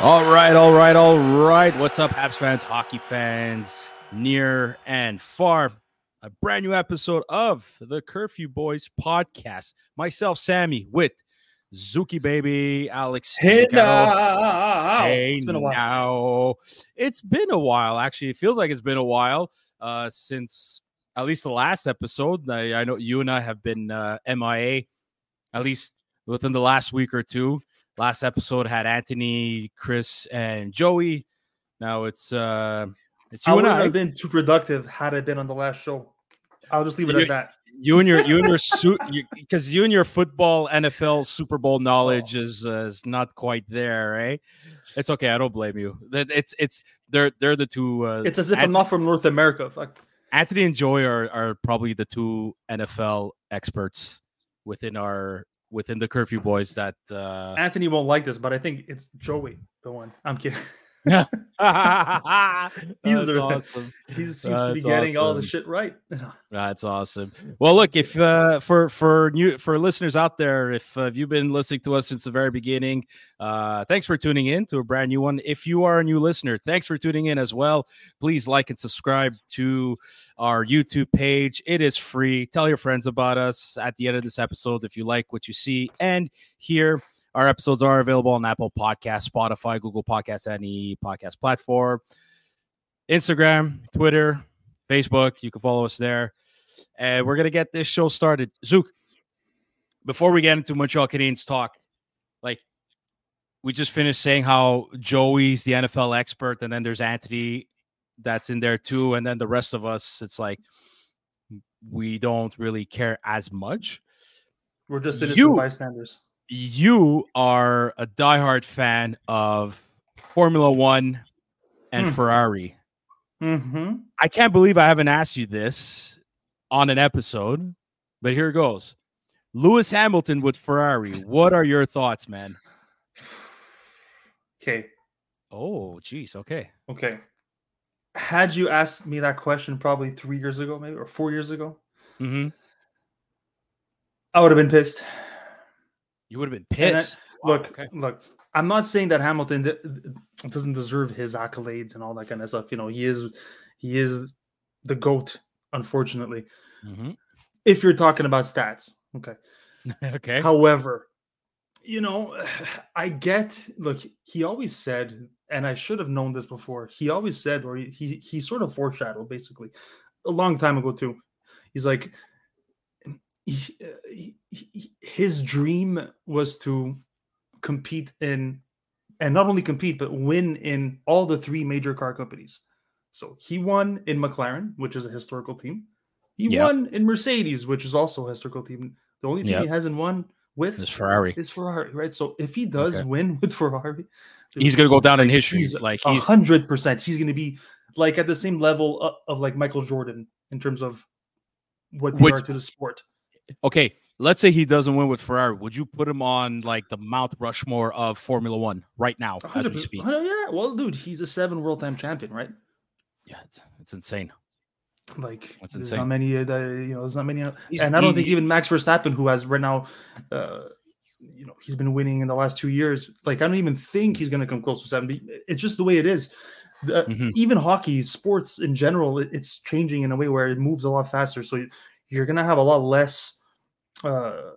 All right, all right, all right. What's up, Habs fans, hockey fans, near and far? A brand new episode of the Curfew Boys podcast. Myself, Sammy, with Zuki Baby, Alex. Hey now. Hey It's been a while. now. It's been a while. Actually, it feels like it's been a while uh, since at least the last episode. I, I know you and I have been uh, MIA, at least within the last week or two. Last episode had Anthony, Chris, and Joey. Now it's uh, it's I you and wouldn't I. have been too productive had I been on the last show. I'll just leave it You- at that. you and your you and your suit because you and your football NFL Super Bowl knowledge is uh, is not quite there, right? It's okay. I don't blame you. It's it's they're they're the two. Uh, It's as if I'm not from North America. Fuck. Anthony and Joey are are probably the two NFL experts within our within the curfew boys that. uh Anthony won't like this, but I think it's Joey, the one. I'm kidding. He's the- awesome. He seems to be That's getting all the shit right. That's awesome. Well, look, if uh, for for new for listeners out there, if uh, you've been listening to us since the very beginning, uh, thanks for tuning in to a brand new one. If you are a new listener, thanks for tuning in as well. Please like and subscribe to our YouTube page. It is free. Tell your friends about us at the end of this episode if you like what you see and hear. Our episodes are available on Apple Podcast, Spotify, Google Podcasts, any podcast platform, Instagram, Twitter, Facebook. You can follow us there. And we're gonna get this show started. Zook, before we get into Montreal Canadiens talk, like we just finished saying how Joey's the NFL expert, and then there's Anthony that's in there too, and then the rest of us, it's like we don't really care as much. We're just You- bystanders. You are a diehard fan of Formula One and Hmm. Ferrari. Mm-hmm. I can't believe I haven't asked you this on an episode, but here it goes. Lewis Hamilton with Ferrari. What are your thoughts, man? Okay. Oh, geez. Okay. Okay. Had you asked me that question probably three years ago, maybe, or four years ago, hmm I would have been pissed. You would have been I- pissed. Wow, look, okay. look. I'm not saying that Hamilton doesn't deserve his accolades and all that kind of stuff. You know, he is, he is the goat. Unfortunately, Mhm. if you're talking about stats, okay. okay. However, you know, I get. Look, he always said, and I should have known this before. He always said, or he, he sort of foreshadowed, basically, a long time ago too. He's like, he, uh, he- his dream was to compete in, and not only compete but win in all the three major car companies. So he won in McLaren, which is a historical team. He Yep. won in Mercedes, which is also a historical team. The only team Yep. he hasn't won with is Ferrari. is Ferrari, right? So if he does Okay. win with Ferrari, He's gonna go down in history. He's Like a he's hundred percent. He's gonna be like at the same level of, of like Michael Jordan in terms of what they Which- are to the sport. Okay. Let's say he doesn't win with Ferrari. Would you put him on like the Mount Rushmore of Formula One right now as we speak? Yeah, well, dude, he's a seven world time champion, right? Yeah, it's, it's insane. Like That's there's insane. not many uh, that you know, there's not many, uh, and I don't he- think even Max Verstappen, who has right now, uh, you know, he's been winning in the last two years. Like I don't even think he's gonna come close to seven. But It's just the way it is. The- Mhm. Even hockey, sports in general, it- it's changing in a way where it moves a lot faster. So you're gonna have a lot less. Uh,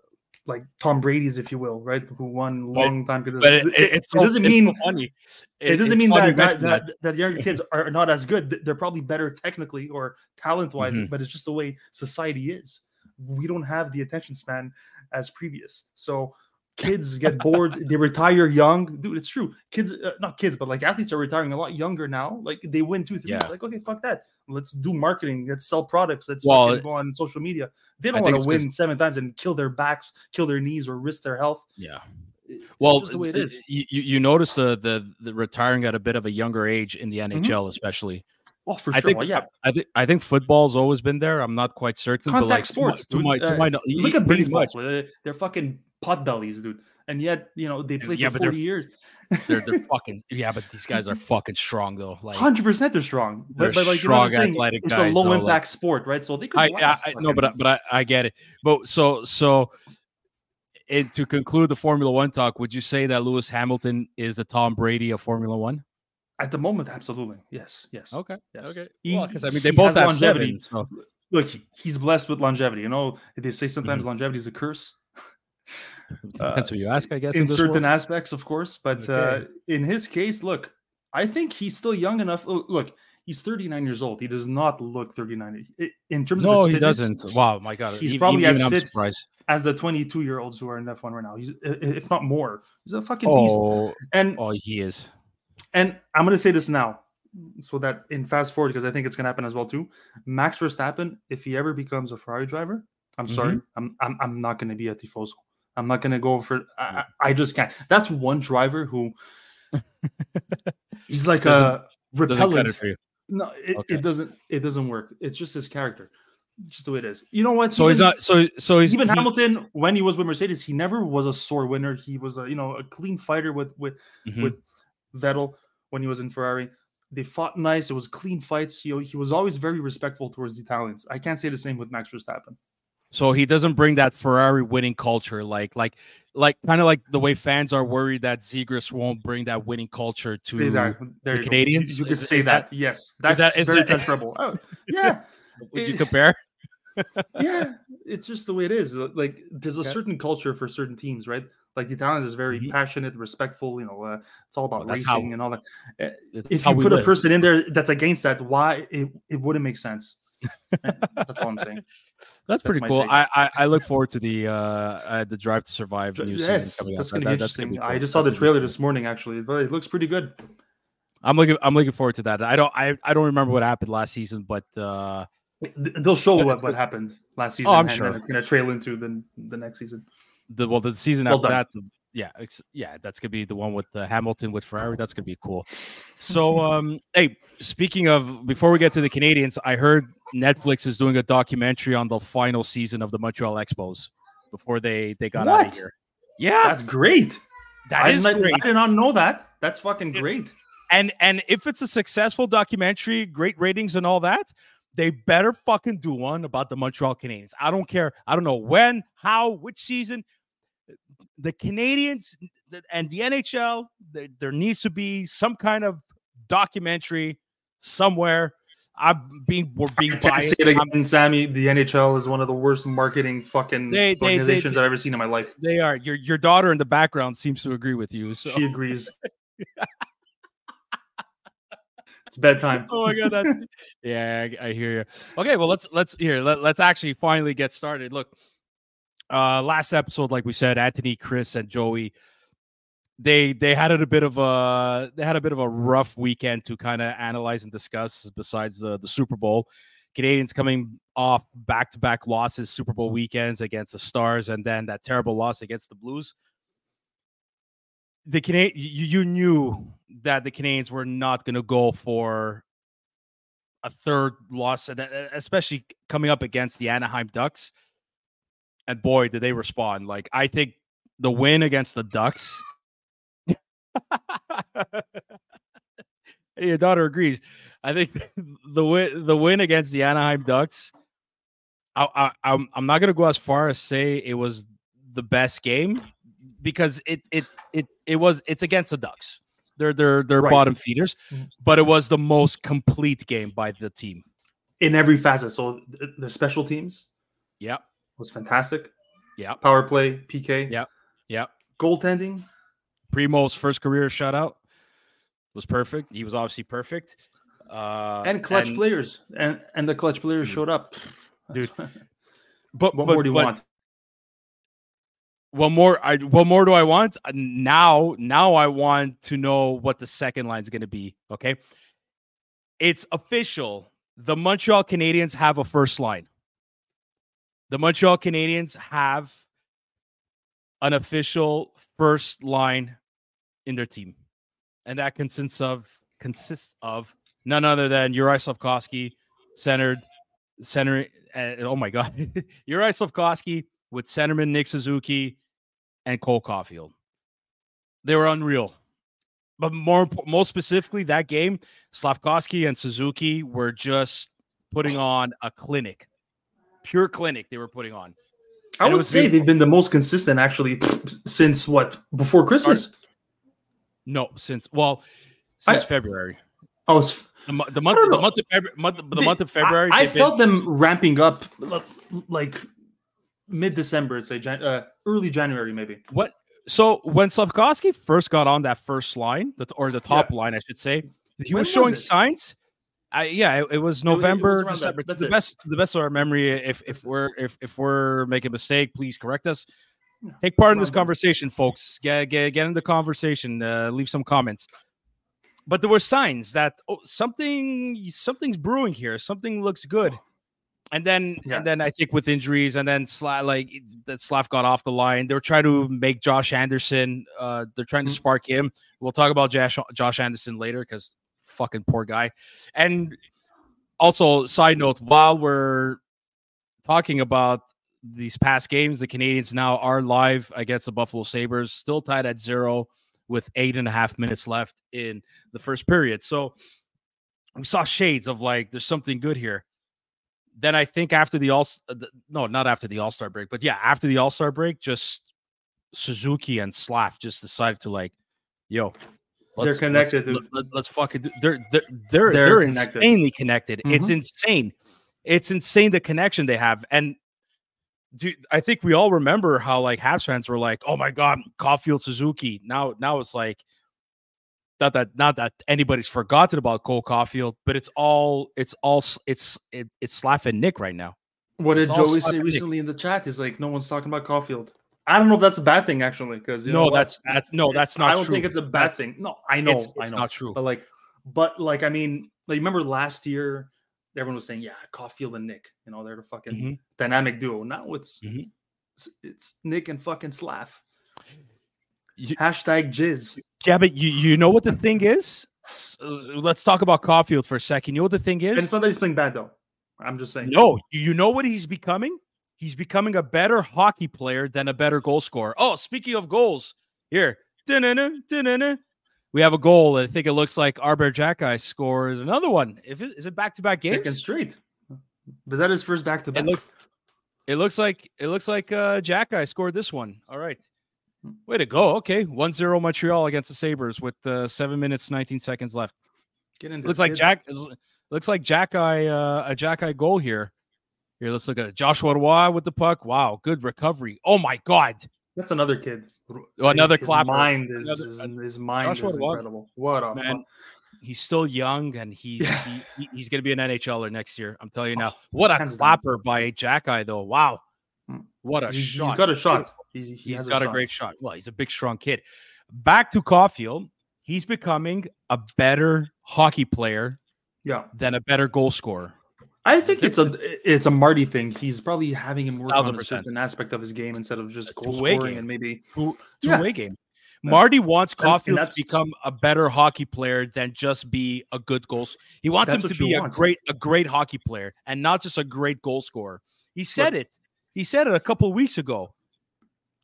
like Tom Brady's, if you will, right? Who won long time. Because But it, it, it so- doesn't mean funny. it, doesn't mean that that, that, that younger kids are not as good. They're probably better technically or talent wise, Mhm. but it's just the way society is. We don't have the attention span as previous. So kids get bored, they retire young. Dude, it's true. Kids, uh, not kids, but like athletes are retiring a lot younger now. Like they win two, three. Yeah. Like, okay, fuck that. Let's do marketing. Let's sell products. Let's Well, go on social media. They don't want to win seven times and kill their backs, kill their knees, or risk their health. Yeah. It's Well, the way it is. You, you notice the, the the retiring at a bit of a younger age in the NHL, especially. Oh, for I sure. think Well, yeah. I think I think football's always been there. I'm not quite certain, but Contact like sports. to my to my, to Uh, my look at baseball. much. uh, They're fucking pot bellies, dude. And yet, you know, they played Yeah, for but they're 40 years. They're they're fucking yeah, but these guys are fucking strong though. Like Hundred percent, they're strong. They're But, but like, you know what I'm strong, saying? athletic it's guys, a low so, like- impact sport, right? So they could. I, I, I no, but I- but I, I get it. But so so and to conclude the Formula One talk, would you say that Lewis Hamilton is the Tom Brady of Formula One? At the moment, absolutely. Yes. Yes. Okay. Yes. Okay. He- Well, 'cause, I mean, they he both have longevity. seven, so Look, he's blessed with longevity. You know, they say sometimes Mm-hmm. longevity is a curse. depends who you ask, I guess. in this certain aspects, of course. But uh, in his case, look, I think he's still young enough. oh, Look, he's 39 years old. He does not look 39. In terms of No, he fitness, doesn't. Wow, my God. he's even- probably even as I'm fit surprised. as the 22 year olds who are in F1 right now. He's, if not more, he's a fucking beast. Oh, And oh, he is. and I'm gonna say this now, so that in fast forward, because I think it's gonna happen as well too. Max Verstappen, if he ever becomes a Ferrari driver, I'm sorry, Mm-hmm. I'm, I'm I'm not gonna be a tifoso. I'm not gonna go for. I. I just can't. That's one driver who he's like Doesn't- a repellent. it for you. No, it, Okay. it doesn't. It doesn't work. It's just his character, just the way it is. You know what? So he's not. So so he's even he- Hamilton when he was with Mercedes, he never was a sore winner. He was a you know a clean fighter with with Mhm. with Vettel when he was in Ferrari. They fought nice. It was clean fights. He, he was always very respectful towards the Italians. I can't say the same with Max Verstappen. So he doesn't bring that Ferrari winning culture, like like like kind of like the way fans are worried that Zegras won't bring that winning culture to. That. There the you. Canadiens? You, could Is- say is that. that- Yes, that's that- is very that- transferable. Oh, yeah, Would you compare? yeah. It's just the way it is. Like there's a Okay. certain culture for certain teams, right? Like the Italians is very Mhm. passionate, respectful. You know, uh, it's all about Well, racing how- and all that. Uh, if you put a person in there that's against that, why it, it wouldn't make sense. That's all I'm saying. That's pretty cool. I, I I look forward to the uh, uh the Drive to Survive new season Yes, coming out. that's That- gonna be that- that's interesting. cool. I just saw That's the trailer this morning, actually, but it looks pretty good. I'm looking. I'm looking forward to that. I don't. I, I don't remember what happened last season, but uh, They'll show what, what happened last season. I'm and sure. then it's gonna trail into the the next season. the well the season Well after done. that, the, yeah, it's, yeah, that's gonna be the one with uh, Hamilton with Ferrari. That's gonna be cool. So, um, hey, speaking of, before we get to the Canadiens, I heard Netflix is doing a documentary on the final season of the Montreal Expos before they they got out of here. Yeah, That's great. that I, is did not- great. I did not know that. That's fucking It- great. and and if it's a successful documentary, great ratings and all that, they better fucking do one about the Montreal Canadiens. I don't care. I don't know when, how, which season. The Canadiens and the NHL, th- there needs to be some kind of documentary somewhere. I'm being we're being biased. say it I'm- again, Sammy. The NHL is one of the worst marketing fucking They- they- organizations I've ever seen in my life. they are your your daughter in the background seems to agree with you. So She agrees. it's bedtime. oh my god that's yeah I, I hear you okay well let's let's here let, let's actually finally get started look uh last episode like we said anthony chris and joey they they had a bit of a they had a bit of a rough weekend to kind of analyze and discuss besides the the super bowl canadiens coming off back-to-back losses super bowl weekends against the stars and then that terrible loss against the blues the Canadian, you, you knew that the Canadiens were not going to go for a third loss, especially coming up against the Anaheim Ducks. And boy, did they respond! Like I think the win against the Ducks. Hey, Your daughter agrees. I think the win, the win against the Anaheim Ducks. I, I, I'm I'm not gonna go as far as say it was the best game because it it it it was it's against the Ducks. They're they're they're Right. bottom feeders, Mhm. but it was the most complete game by the team. In every facet. So the special teams Yep, was fantastic. Yeah. Power play, PK. Yeah. Yeah. Goaltending. Primeau's first career shutout was perfect. He was obviously perfect. Uh, and clutch players. And and the clutch players Dude. showed up. Dude, That's- But what but, more do you but want? What more? I what more do I want? Uh, Now, now I want to know what the second line is going to be. Okay, it's official. The Montreal Canadiens have a first line. The Montreal Canadiens have an official first line in their team, and that consists of consists of none other than Uri Slafkovsky, centered center. Uh, oh my God, Uri Slafkovsky with centerman Nick Suzuki and Cole Caufield. They were unreal. But more most specifically, that game, Slafkovsky and Suzuki were just putting on a clinic, pure clinic they were putting on. I would say beautiful. they've been the most consistent actually since what before Christmas. No, since well, since I, February. Oh, the, the month, the month of February, month, the they, month of February. I, I felt been... them ramping up like mid December, say Jan- uh, early January, maybe. What? So when Slafkovsky first got on that first line, that's or the top yeah. line, I should say, he when was showing was signs I, yeah, it, it, was November, it was December. That. To the best, to the best of our memory, if if we're if if we're making a mistake, please correct us. Take part in this conversation, folks. Get get, get in the conversation. Uh, leave some comments. But there were signs that oh, something something's brewing here. Something looks good. And then yeah. and then I think with injuries and then Slav like that Slav got off the line. They were trying to make Josh Anderson. Uh, they're trying to mm-hmm. spark him. We'll talk about Josh Josh Anderson later because fucking poor guy. And also, side note, while we're talking about these past games, the Canadiens now are live against the Buffalo Sabres, still tied at zero with eight and a half minutes left in the first period. So we saw shades of like, there's something good here. Then I think after the all, uh, no, not after the All Star break, but yeah, after the All Star break, just Suzuki and Slav just decided to like, yo, Let's, they're connected. Let's, let, us fucking do, they're they're they're, they're, they're connected. insanely connected. Mm-hmm. It's insane. It's insane the connection they have. And dude, I think we all remember how like Habs fans were like, "Oh my god, Caufield Suzuki." Now now it's like not that not that anybody's forgotten about Cole Caufield, but it's all it's all it's it, it's Slav and Nick right now. What did Joey say recently Nick. in the chat? Is like no one's talking about Caufield. I don't know if that's a bad thing actually, because no, that's that's no, that's not. I don't true. think it's a bad that's, thing. No, I know, it's, it's I know, not true. But like, but like, I mean, like, remember last year, everyone was saying, yeah, Caufield and Nick, you know, they're the fucking mm-hmm. dynamic duo. Now it's, mm-hmm. it's, it's Nick and fucking Slav. You, Hashtag jizz. Yeah, but you you know what the thing is? let's talk about Caufield for a second. You know what the thing is? And it's not that he's playing bad though. I'm just saying. No, you know what he's becoming? He's becoming a better hockey player than a better goal scorer. Oh, speaking of goals, here. We have a goal. I think it looks like Arber Xhekaj scored another one. If it, is it back to back games? Second straight. Was that his first back to back? It looks it looks like it looks like uh Xhekaj scored this one. All right. Way to go. Okay. 1-0 Montreal against the Sabres with uh, 7 minutes 19 seconds left. Get into looks like Jack looks like Xhekaj uh, a Xhekaj goal here. Here, let's look at Joshua Roy with the puck. Wow, good recovery. Oh my god. That's another kid. Oh, another his clapper. Mind is, another, his, his mind Joshua is incredible. What a man. Fun. He's still young and he's yeah. he, he's going to be an NHLer next year. I'm telling you now. Oh, what a clapper down. by Xhekaj though. Wow. Hmm. What a he's, shot. He's got a shot. He, he has got a, a great shot. Well, he's a big, strong kid. Back to Caufield. He's becoming a better hockey player yeah. than a better goal scorer. I think it's a it's a Marty thing. He's probably having him work on a certain aspect of his game instead of just goal scoring game. and maybe two yeah. way game. Marty wants Caufield to become a better hockey player than just be a good goal. He wants him to be a want. great a great hockey player and not just a great goal scorer. He said it. He said it a couple weeks ago.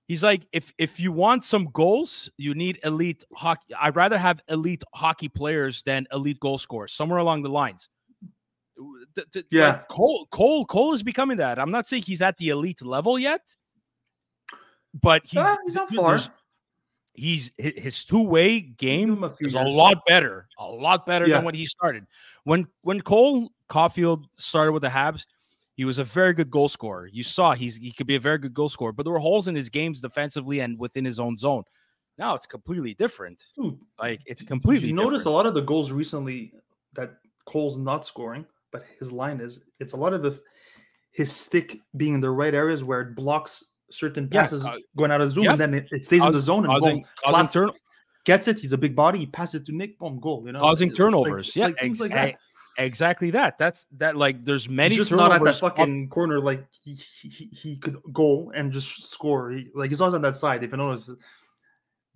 He's like, if if you want some goals, you need elite hockey. I'd rather have elite hockey players than elite goal scorers. Somewhere along the lines yeah, like Cole Cole Cole is becoming that. I'm not saying he's at the elite level yet, but he's, uh, he's not far. He's his two way game a is a lot better, a lot better yeah. than when he started. When when Cole Caufield started with the Habs, he was a very good goal scorer. You saw he's he could be a very good goal scorer, but there were holes in his games defensively and within his own zone. Now it's completely different. Dude, like it's completely. You notice a lot of the goals recently that Cole's not scoring but his line is it's a lot of the, his stick being in the right areas where it blocks certain passes yeah, uh, going out of zone, yeah. and then it, it stays in the zone and causing, boom, causing turn- gets it. He's a big body. He passes it to Nick, boom, goal. You know, causing turnovers. Like, yeah, like, ex- like that. Exactly that. That's that. Like, there's many. He's just not at that fucking off- corner. Like he, he, he could go and just score. He, like he's always on that side. If you notice,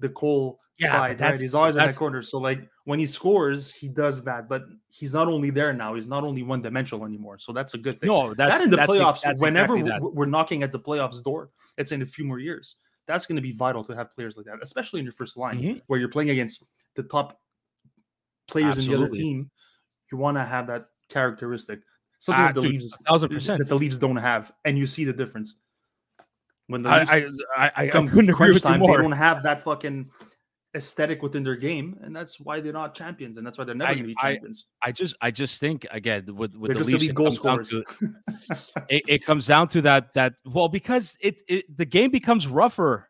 the Cole yeah, side, right? He's always in that corner. So like when he scores, he does that. But he's not only there now. He's not only one dimensional anymore. So that's a good thing. No, that's that in the that's playoffs. That's whenever exactly we're, knocking at the playoffs door, it's in a few more years. That's going to be vital to have players like that, especially in your first line mm-hmm. where you're playing against the top players Absolutely. in the other team. You want to have that characteristic, something ah, that the dude, Leafs, thousand percent that the leaves don't have, and you see the difference. When the I I I, I come couldn't crunch time, they don't have that fucking aesthetic within their game, and that's why they're not champions, and that's why they're never going to be champions. I just I just think again with with They're the Leafs, it goal comes down to it, it comes down to that that well because it, it the game becomes rougher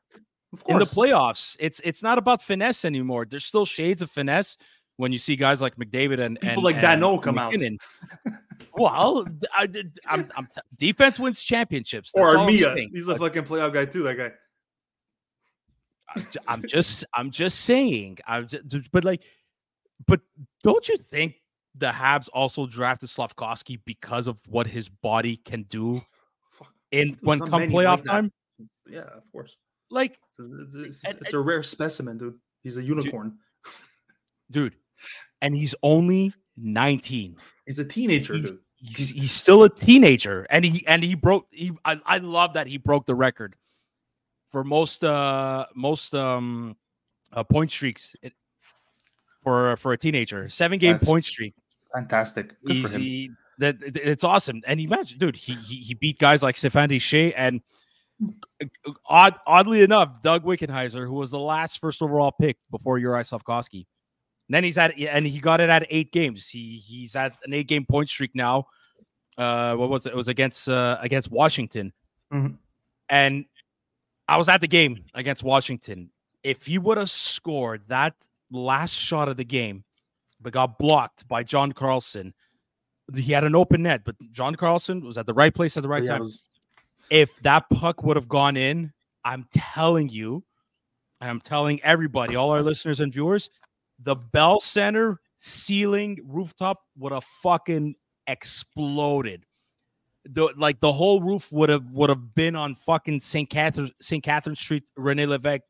in the playoffs. It's it's not about finesse anymore. There's still shades of finesse when you see guys like McDavid and People and, like and Danault come out. MacKinnon. well, I, am I'm, defense wins championships. That's or I'm saying. He's a fucking playoff guy too. That guy. I'm I'm just I'm just saying. I'm just, but like, but don't you think the Habs also drafted Slafkovsky because of what his body can do in when not come playoff like time? Yeah, of course. Like, It's, it's- it's- And- it's a rare specimen, dude. He's a unicorn. dude, and he's only 19. He's a teenager, He's, he's, he's still a teenager, and he and he broke. He I, I love that he broke the record for most uh most um uh, point streaks it- for for a teenager. Seven game That's point streak. Fantastic. Good for him. Easy. That it- it's awesome. And imagine, dude, he he, he beat guys like Stefan Shea and uh, odd oddly enough, Doug Wickenheiser, who was the last first overall pick before Uri Slafkovsky. Then he's at and he got it at eight games. He he's at an eight game point streak now. Uh, what was it? It was against uh, against Washington, Mhm. and I was at the game against Washington. If he would have scored that last shot of the game, but got blocked by John Carlson, he had an open net, but John Carlson was at the right place at the right Yeah, time. was- If that puck would have gone in, I'm telling you, and I'm telling everybody, all our listeners and viewers, the Bell Center ceiling rooftop would have fucking exploded. The like the whole roof would have would have been on fucking St. Catherine St. Catherine Street, Rene Levesque,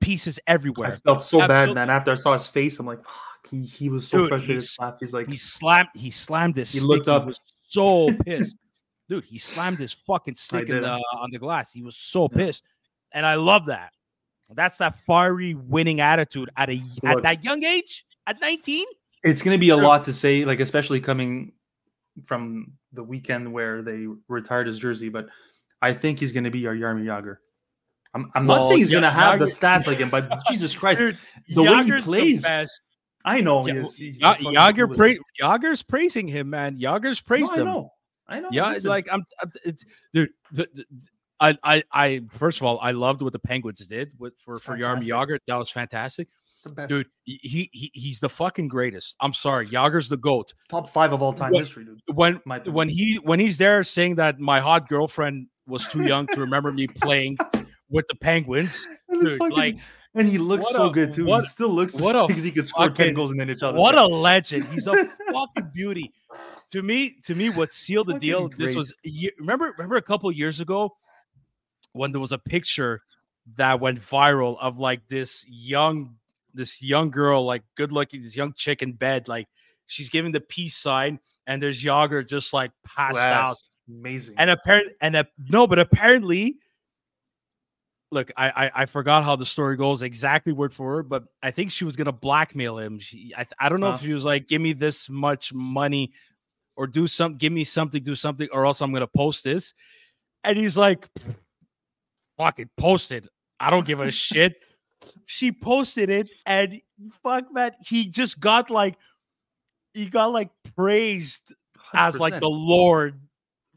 pieces everywhere. I felt so That bad, man. After I saw his face, I'm like, fuck. He, he was so Dude, frustrated. he's- He's, he's like, He slammed he slammed this. He stick. looked up. He was so pissed. Dude, he slammed his fucking stick in the, on the glass. He was so Yeah. pissed. And I love that. That's that fiery winning attitude at a at that young age, at 19. it's going to be a lot to say, like, especially coming from the weekend where they retired his jersey. But I think he's going to be our Jaromir Jagr. I'm, I'm not oh, saying he's Ya- going to have the stats like him, but Jesus Christ, Dude, the way he Jagr's plays- best. I know he Ya- is. He's the Jagr pra- Jagr's praising him, man. Jagr's No, praised I know. I know. Yeah, it's listen. like I'm, I'm it's dude. th- th- I, I, I. First of all, I loved what the Penguins did with for for Fantastic. Jagr. That was fantastic, dude. He, he he's the fucking greatest. I'm sorry, Jagr's the goat. top five of all time What- history, dude. When My when he when he's there saying that my hot girlfriend was too young to remember me playing with the Penguins. And, dude, fucking- like, and he looks so a- good too. what- he still looks what a like he could score ten fucking- goals in the NHL. What a legend! He's a fucking beauty. To me, to me, what sealed the Fucking deal. This was remember remember a couple years ago when there was a picture that went viral of like this young this young girl, like good looking, this young chick in bed, like she's giving the peace sign, and there's Jagr just like passed out. Amazing. And apparently, and uh, no, but apparently, look, I, I I forgot how the story goes exactly word for word, but I think she was gonna blackmail him. She, I, I don't know if she was like, give me this much money, or do some, give me something, do something, or else I'm gonna post this. And he's like, fucking post it. I don't give a shit. She posted it, and fuck man, he just got like, he got like praised as like the Lord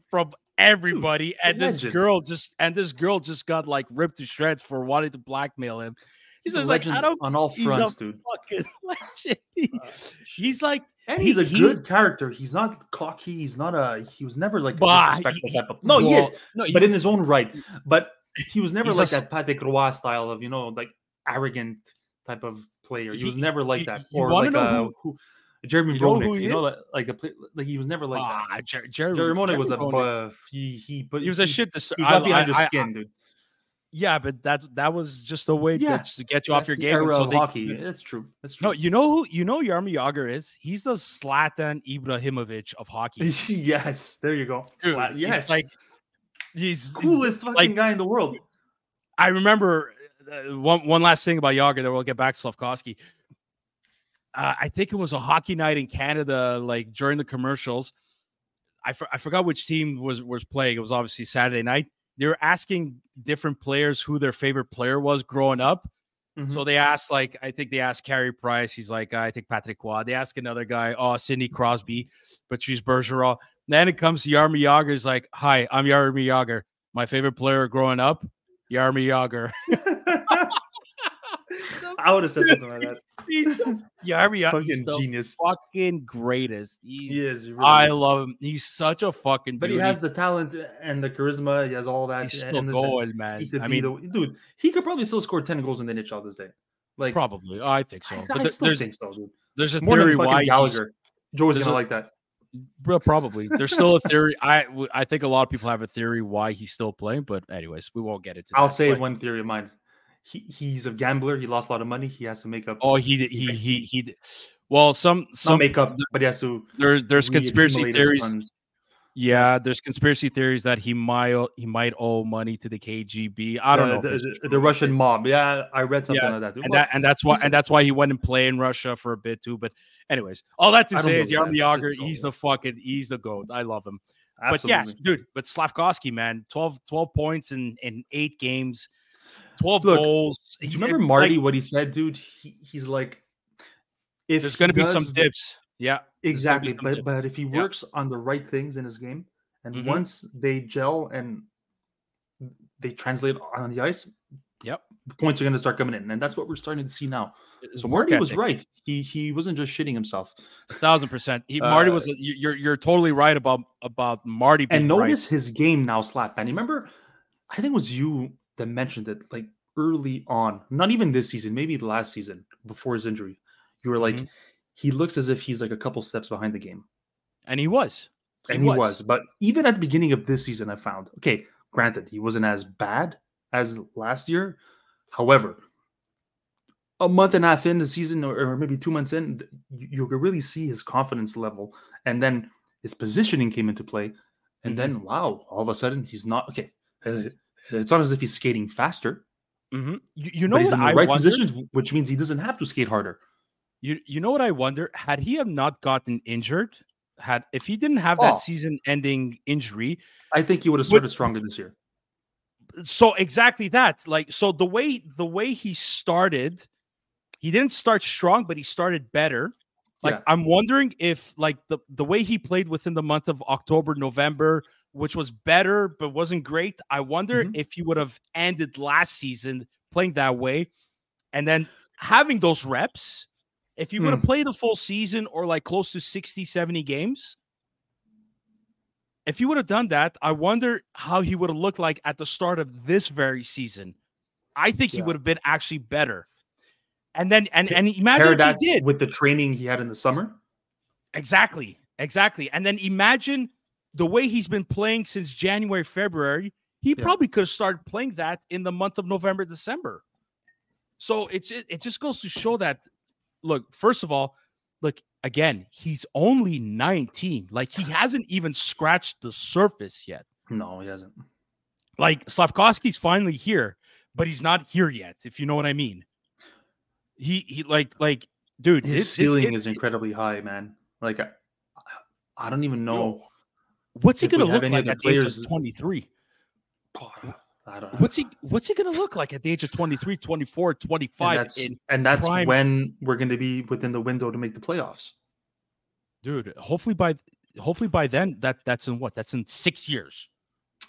from everybody, a and this legend. girl just and this girl just got like ripped to shreds for wanting to blackmail him. He's He's a like, legend I don't on all fronts, dude. He- Uh, he's like, and he- he's a he- good character. He's not cocky. He's not a. He was never like Bah, he- type of. No, he well, is, no, he but in his own right. But he was never He's a like s- that Patrick Roy style of you know like arrogant type of player. He, He- was never like you- that. or like know a, who- who, Jeremy you know who You know, like, like a play, like he was never like that. ah, Jer- Jeremy, Jeremy was a uh, he he but He was a shit. Dis- He I- got behind I- his I- skin, dude. yeah, but that's that was just a way Yeah, to, to get you off your game. so they hockey. could- That's true. That's true. No, you know who you know Jaromir Jagr is? He's the Zlatan Ibrahimovic of hockey. yes, there you go. Dude, Sla- it's yes, like he's coolest fucking like- guy in the world. I remember uh, one one last thing about Jagr that we'll get back to Slafkovsky. Uh, I think it was a hockey night in Canada, like during the commercials. I, for, I forgot which team was was playing. It was obviously Saturday night. they were asking different players who their favorite player was growing up. Mhm. So they asked, like, I think they asked Carey Price. He's like, I think Patrick Roy. They ask another guy, oh, Sidney Crosby, Patrice Bergeron. Then it comes to Jaromir Jagr. He's like, Hi, I'm Jaromir Jagr. My favorite player growing up, Jaromir Jagr. I would have said something like that. He's Jaromir Jagr. Fucking the genius. fucking greatest. He's, He is. he really I is. love him. He's such a fucking. But he has the talent and the charisma. He has all that. He's and still the- going, man. He could I be mean, the dude. He could probably still score ten goals in the NHL this day. Like probably. I think so. I, but I th- still there's think so, dude. there's a More theory why he's, Gallagher. Joe's gonna a- like that. Well, probably. There's still a theory. I I think a lot of people have a theory why he's still playing, but anyways, we won't get into. I'll that. say But- one theory of mine. He, he's a gambler. He lost a lot of money. He has to make up. Oh, he did- he he he. did- Well, some not some make up, but he has to. there there's conspiracy theories. Yeah, there's conspiracy theories that he might he might owe money to the KGB. I don't know. the, the, Russian mob. Yeah, I read something Yeah, like that. and Well, that and that's why and that's why he went and played in Russia for a bit too. But anyways, all that to I say is that. Jagr, he's the fucking he's the goat. I love him. absolutely. But yes, dude, but Slafkovsky, man, 12, 12 points in in eight games, twelve Look, goals. Do you remember like, Marty? what he said, dude? He, he's like, if there's going to be some dips. Yeah, there's gonna be exactly. But but if he Yeah. works on the right things in his game, and Mhm. once they gel and they translate on the ice, Yep. the points are going to start coming in, and that's what we're starting to see now. So Marty was right. He he wasn't just shitting himself. A thousand percent. He, Marty Uh, was. A, you- you're you're totally right about about Marty. Being And right. notice his game now, slap. You remember? I think it was you that mentioned it like early on, not even this season, maybe the last season before his injury. You were like, Mhm. He looks as if he's like a couple steps behind the game. and he was, and he was. But even at the beginning of this season, I found okay. Granted, he wasn't as bad as last year. However, a month and a half in the season, or, maybe two months in, you, you could really see his confidence level, and then his positioning came into play. And Mhm. then, wow, all of a sudden, he's not okay. uh, it's not as if he's skating faster. Mhm. You, you know he's in the I right wonder? positions, which means he doesn't have to skate harder. You you know what I wonder? Had he have not gotten injured, had if he didn't have that Oh. season-ending injury, I think he would have started stronger this year. so exactly that. Like so, the way the way he started, he didn't start strong, but he started better. Like Yeah. I'm wondering if like the the way he played within the month of October, November, which was better but wasn't great. I wonder Mhm. if he would have ended last season playing that way, and then having those reps. If you would have Hmm. played the full season or like close to 60, 70 games, if you would have done that, I wonder how he would have looked like at the start of this very season. I think he would have been actually better. And then and and imagine if he did with the training he had in the summer. exactly, exactly. And then imagine the way he's been playing since January, February. He Yeah. probably could have started playing that in the month of November, December. So it's it, it just goes to show that. Look, first of all, look again. He's only 19. Like he hasn't even scratched the surface yet. No, he hasn't. like Slafkovsky's finally here, but he's not here yet. If you know what I mean. He he like like dude, His this, this ceiling kid- is incredibly high, man. Like I, I don't even know. What's he gonna look like the at age of 23? I don't. What's he what's he gonna look like at the age of 23, 24, and 25? that's and that's when we're going to be within the window to make the playoffs. dude, hopefully by hopefully by then that that's in what? That's in six years.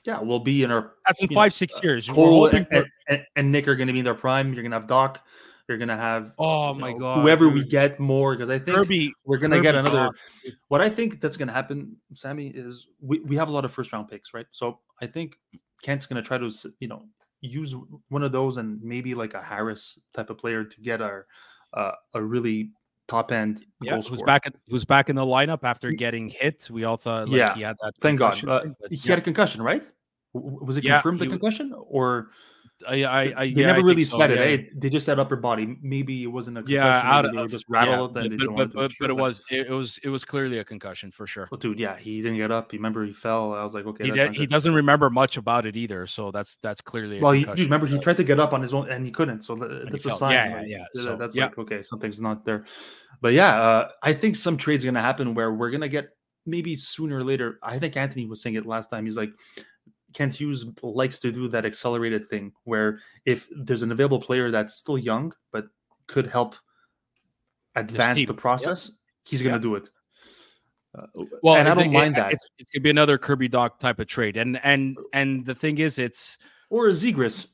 Yeah, we'll be in our That's in You know, five, six years. Cole and, for- and, and Nick are going to be in their prime. You're going to have Dach. You're going to have oh my know, god. whoever we get more because I think Kirby we're going to get another. Dach, What I think that's going to happen, Sammy, is we, we have a lot of first round picks, right? So I think Kent's going to try to, you know, use one of those and maybe like a Harris type of player to get our uh, a really top end yeah, goal who's back in, who's back in the lineup after getting hit. We all thought like Yeah, he had that Thank God. Uh, thing, he yeah. had a concussion, right? Was it Yeah, confirmed the concussion or I, I, I they yeah, never think really so, said it? eh? They just said upper body. Maybe it wasn't a concussion. Yeah, out maybe of just yeah, but, but, but, wanted but, it was it, it was it was clearly a concussion for sure. Well, dude, yeah, he didn't get up. You remember he fell. I was like, okay, He, did, he doesn't remember much about it either, so that's that's clearly a Well, you, remember he tried to get up on his own and he couldn't. So that's a fell. sign. Yeah, yeah, like, yeah. So, that's yeah. like okay, something's not there. But yeah, uh, I think some trades gonna happen where we're gonna get maybe sooner or later. I think Anthony was saying it last time. He's like, Kent Hughes likes to do that accelerated thing where if there's an available player that's still young but could help advance the process, yep. he's going to yep. do it. Uh, well, and I don't it, mind it, that. It's, it's, gonna be another Kirby Dach type of trade, and and and the thing is, it's or a Zegras.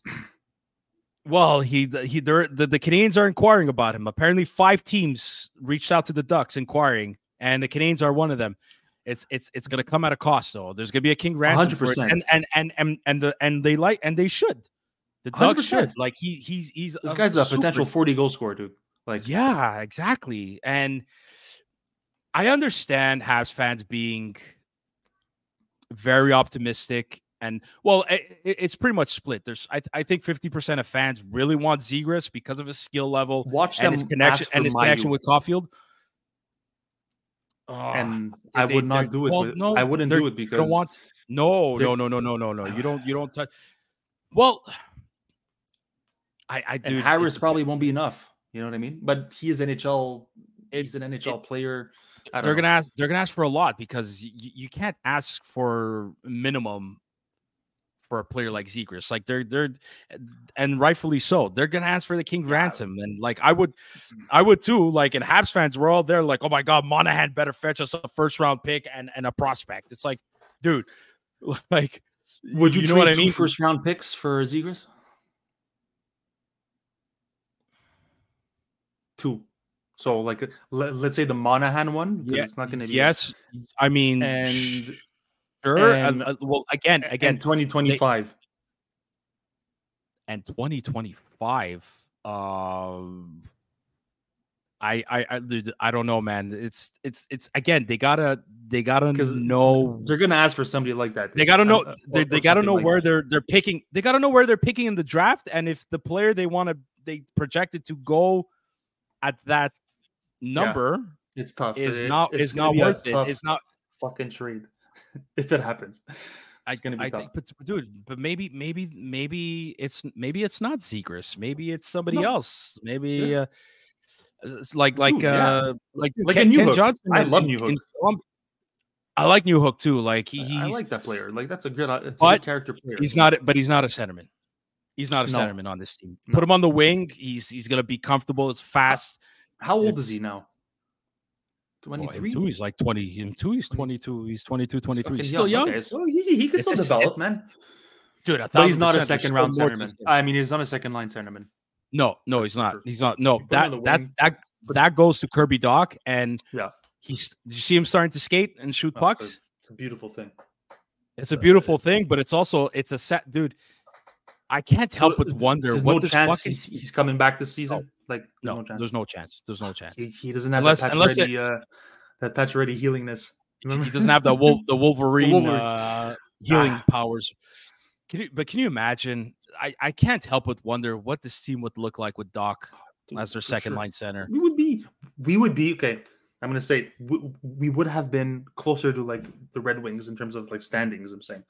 Well, he he the, the Canadiens are inquiring about him. Apparently, five teams reached out to the Ducks inquiring, and the Canadiens are one of them. It's it's it's going to come at a cost, though. There's going to be a king ransom 100%. and and and and and the and they like and they should. The Ducks should like he he's he's this guy's a potential forty goal scorer, dude. Like yeah, exactly. And I understand Habs fans being very optimistic and well, it, it's pretty much split. There's, I, I think, fifty percent of fans really want Zegras because of his skill level, watch and his connection and his connection with Caufield. Oh, and I would not do it. Well, with, no, I wouldn't do it because don't want. No, no, no, no, no, no, no. You don't. You don't touch. Well, I, I do. And Harris probably won't be enough. You know what I mean? But he is NHL. He's an NHL it, player. They're know. gonna ask. They're gonna ask for a lot because you, you can't ask for minimum for a player like Zegras. Like they're they're and rightfully so. They're gonna ask for the king yeah. ransom. And like I would mm-hmm. I would too. Like and Habs fans were all there, like, oh my god, Monahan better fetch us a first round pick and, and a prospect. It's like, dude, like would you, you know what I mean? First round picks for Zegras? Two. So like let, us say the Monahan one, yeah, it's not gonna be yes. I mean and Sure. And, uh, well, again, again, 2025. They, and 2025. Um, I, I, I, I don't know, man. It's, it's, it's again. They gotta, they gotta know. They're gonna ask for somebody like that. They gotta know. Uh, they, they gotta know like where that. they're, they're picking. They gotta know where they're picking in the draft, and if the player they want to, they projected to go at that number. Yeah. It's tough. Is it, not, is not worth it. It's not fucking trade. if it happens. It's gonna be I tough. think, but dude, but maybe, maybe, maybe it's maybe it's not Zegras. Maybe it's somebody no. else. Maybe yeah. uh, it's like like uh yeah. like like Ken, Kent Johnson. I love New Newhook. I like Newhook too. Like he, I like that player. Like that's a good, uh, it's a good character player. He's not, but he's not a centerman. He's not a no. centerman on this team. No. Put him on the wing. He's he's gonna be comfortable. It's fast. How old it's, is he now? 23 well, he's like 20 him too he's 22 he's 22 23 he's still young, Okay, so he, he can it's still develop man. Dude but he's not a second round centerman. i mean he's not a second line centerman. No no That's he's not sure. he's not no that that that that goes to kirby dach and yeah. he's you see him starting to skate and shoot pucks oh, it's, a, it's, a, beautiful thing. It's a beautiful thing but it's also it's a set dude I can't help but wonder what no chance fucking... he's coming back this season. Like no, no there's no chance. There's no chance. He, he doesn't have unless, that unless it, uh, that Pacioretty healingness. Remember? He doesn't have the Wol- the Wolverine, Wolverine. Uh, healing ah. powers. Can you? But can you imagine? I I can't help but wonder what this team would look like with Dach as their second sure. line center. We would be. We would be okay. I'm gonna say we, we would have been closer to like the Red Wings in terms of like standings. I'm saying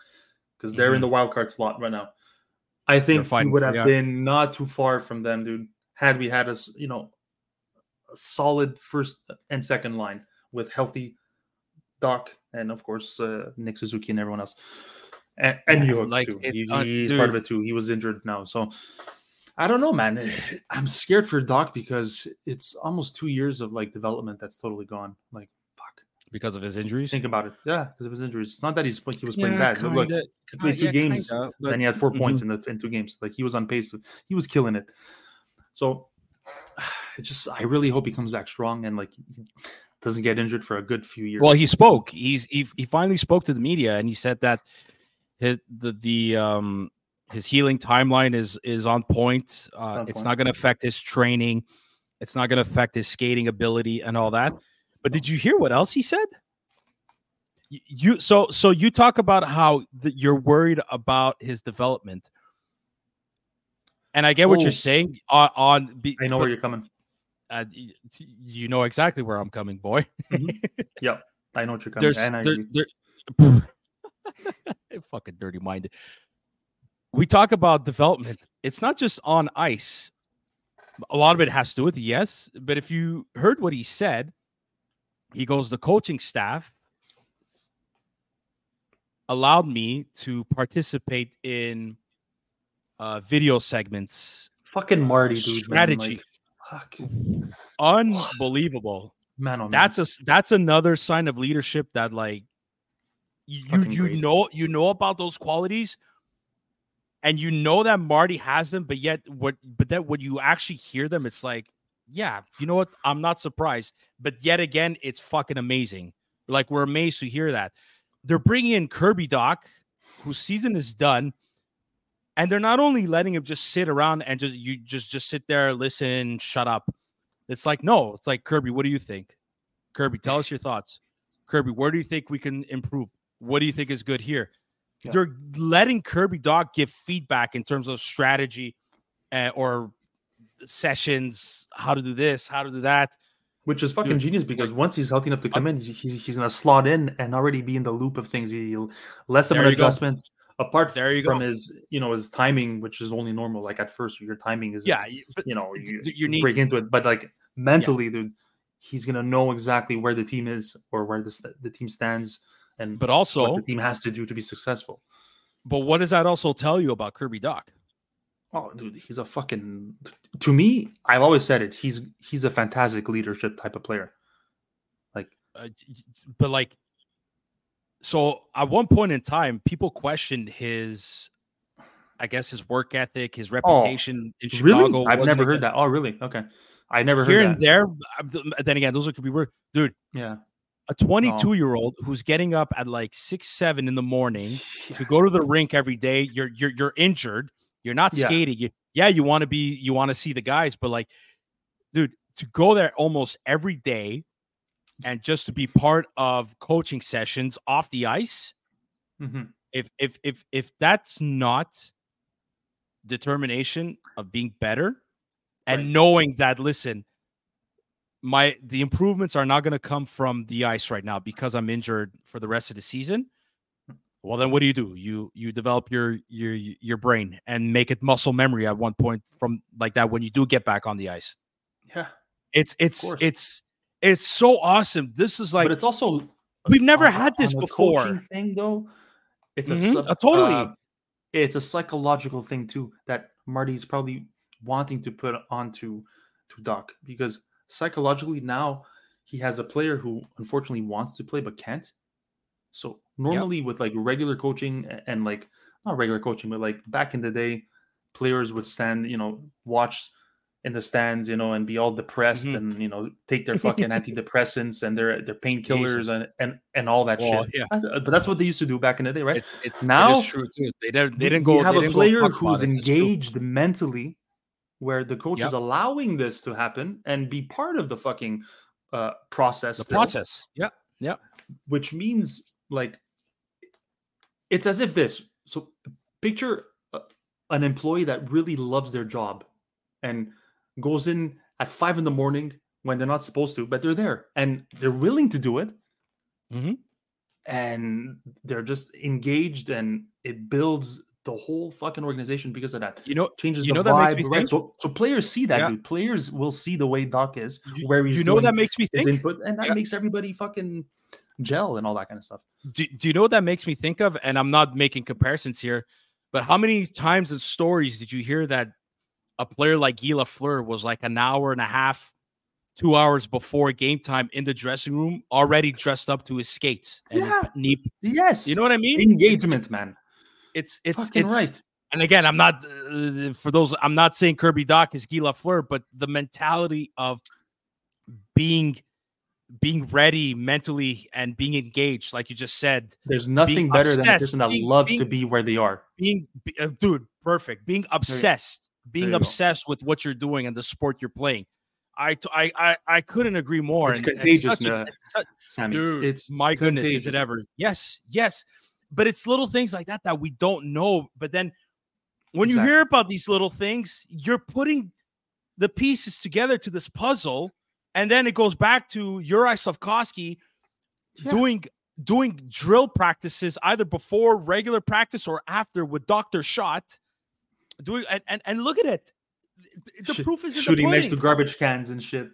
because they're mm-hmm. in the wild card slot right now. I think we would have yeah. been not too far from them, dude. Had we had a you know a solid first and second line with healthy Dach and of course uh, Nick Suzuki and everyone else, and, and you like too. It, he, uh, he's dude. part of it too. He was injured now, so I don't know, man. I'm scared for Dach because it's almost two years of like development that's totally gone. Like because of his injuries. Think about it. Yeah, because of his injuries. It's not that he's he was playing yeah, bad. Kinda, Look, he played two yeah, games, kinda, but, then he had 4 mm-hmm. points in the in two games. Like he was on pace. He was killing it. So, it just I really hope he comes back strong and like doesn't get injured for a good few years. Well, he spoke. He's he, he finally spoke to the media and he said that his the the um his healing timeline is is on point. Uh, on it's point. not going to affect his training. It's not going to affect his skating ability and all that. But did you hear what else he said? You so so you talk about how the, you're worried about his development, and I get what you're saying on. on be, I know but, where you're coming. Uh, you know exactly where I'm coming, boy. mm-hmm. Yep, I know what you're coming. There's, there, there, fucking dirty minded. We talk about development. It's not just on ice. A lot of it has to do with yes, but if you heard what he said, he goes, the coaching staff allowed me to participate in uh, video segments. Fucking Marty, dude. Strategy. Man, like. Unbelievable. Man, oh, man. That's a that's another sign of leadership that like you Fucking you know you know about those qualities and you know that Marty has them but yet what but then when you actually hear them it's like yeah you know what I'm not surprised but yet again it's fucking amazing like we're amazed to hear that they're bringing in Kirby Dach whose season is done and they're not only letting him just sit around and just you just just sit there listen shut up. It's like no it's like Kirby what do you think? Kirby tell us your thoughts. Kirby where do you think we can improve? What do you think is good here? Yeah. they're letting Kirby Dach give feedback in terms of strategy uh, or sessions how to do this how to do that. Which is fucking Dude, genius because once he's healthy enough to come in, he, he- he's gonna slot in and already be in the loop of things. He less of an adjustment. Apart There you from go. his, you know, his timing, which is only normal. Like at first, your timing is, yeah but you know, you, d- you need- break into it. But like mentally, dude, he's gonna know exactly where the team is or where the the team stands and but what also the team has to do to be successful. but what does that also tell you about Kirby Dach Oh, dude, he's a fucking. To me, I've always said it. He's he's a fantastic leadership type of player. uh, d- d- but like so at one point in time people questioned his i guess his work ethic his oh, reputation in chicago Oh, really? I've never heard that. Oh, really? Okay, I never here heard and that. there th- then again those could be weird dude Yeah. a 22 year old who's getting up at like six seven in the morning Yeah. to go to the rink every day you're you're you're injured you're not Yeah. skating you, yeah you want to be you want to see the guys but like dude to go there almost every day and just to be part of coaching sessions off the ice Mhm. if if if if that's not determination of being better and Right. knowing that listen my the improvements are not going to come from the ice right now because i'm injured for the rest of the season well then what do you do you you develop your your your brain and make it muscle memory at one point from like that when you do get back on the ice Yeah, it's it's it's it's so awesome this is like but it's also we've never on- had this a before thing though. It's a, Mhm, sub- uh, totally. uh, it's a psychological thing too that Marty's probably wanting to put onto to Dach because psychologically now he has a player who unfortunately wants to play but can't. So normally with like regular coaching and like not regular coaching, but like back in the day, players would stand, you know, watch in the stands, you know, and be all depressed Mhm. and you know take their fucking antidepressants and their their painkillers and, and and all that Well, shit. yeah. Uh, But that's what they used to do back in the day, right? It- it's Now, it true too. They didn't. They didn't go. have they a player who's about it. It's true. engaged mentally, where the coach Yep. is allowing this to happen and be part of the fucking uh, process. The still, process. Yeah. Yeah. Which means like it's as if this. So picture an employee that really loves their job and goes in at five in the morning when they're not supposed to, but they're there and they're willing to do it. Mhm. And they're just engaged and it builds the whole fucking organization because of that. You know. Changes You the know that makes vibe, me right? think- So, so players see that, Yeah. dude. Players will see the way Dach is, You, where he's you know that makes me think. input, and that Yeah. makes everybody fucking gel and all that kind of stuff. Do, do you know what that makes me think of? And I'm not making comparisons here, but how many times in stories did you hear that a player like Guy Lafleur was like an hour and a half, two hours before game time in the dressing room, already dressed up to his skates and Yeah. knee. Yes, You know what I mean? engagement, man. It's it's Fucking it's right. and again, I'm not uh, for those. I'm not saying Kirby Dach is Guy Lafleur, but the mentality of being being ready mentally and being engaged, like you just said, There's nothing being better than a person that being- loves to be where they are. being uh, dude, perfect, being obsessed, being you go. obsessed with what you're doing and the sport you're playing. I t- I I, I couldn't agree more. It's and- and contagious, such a- it's such- Sammy, dude, it's my goodness, is it ever? Yes, yes. But it's little things like that that we don't know. But then when you hear about these little things, you're putting the pieces together to this puzzle, and then it goes back to Uri Slafkovsky Yeah. doing doing drill practices either before regular practice or after with Doctor Shot. Doing and, and and look at it. The Sh- proof is in the shooting next to garbage cans and shit.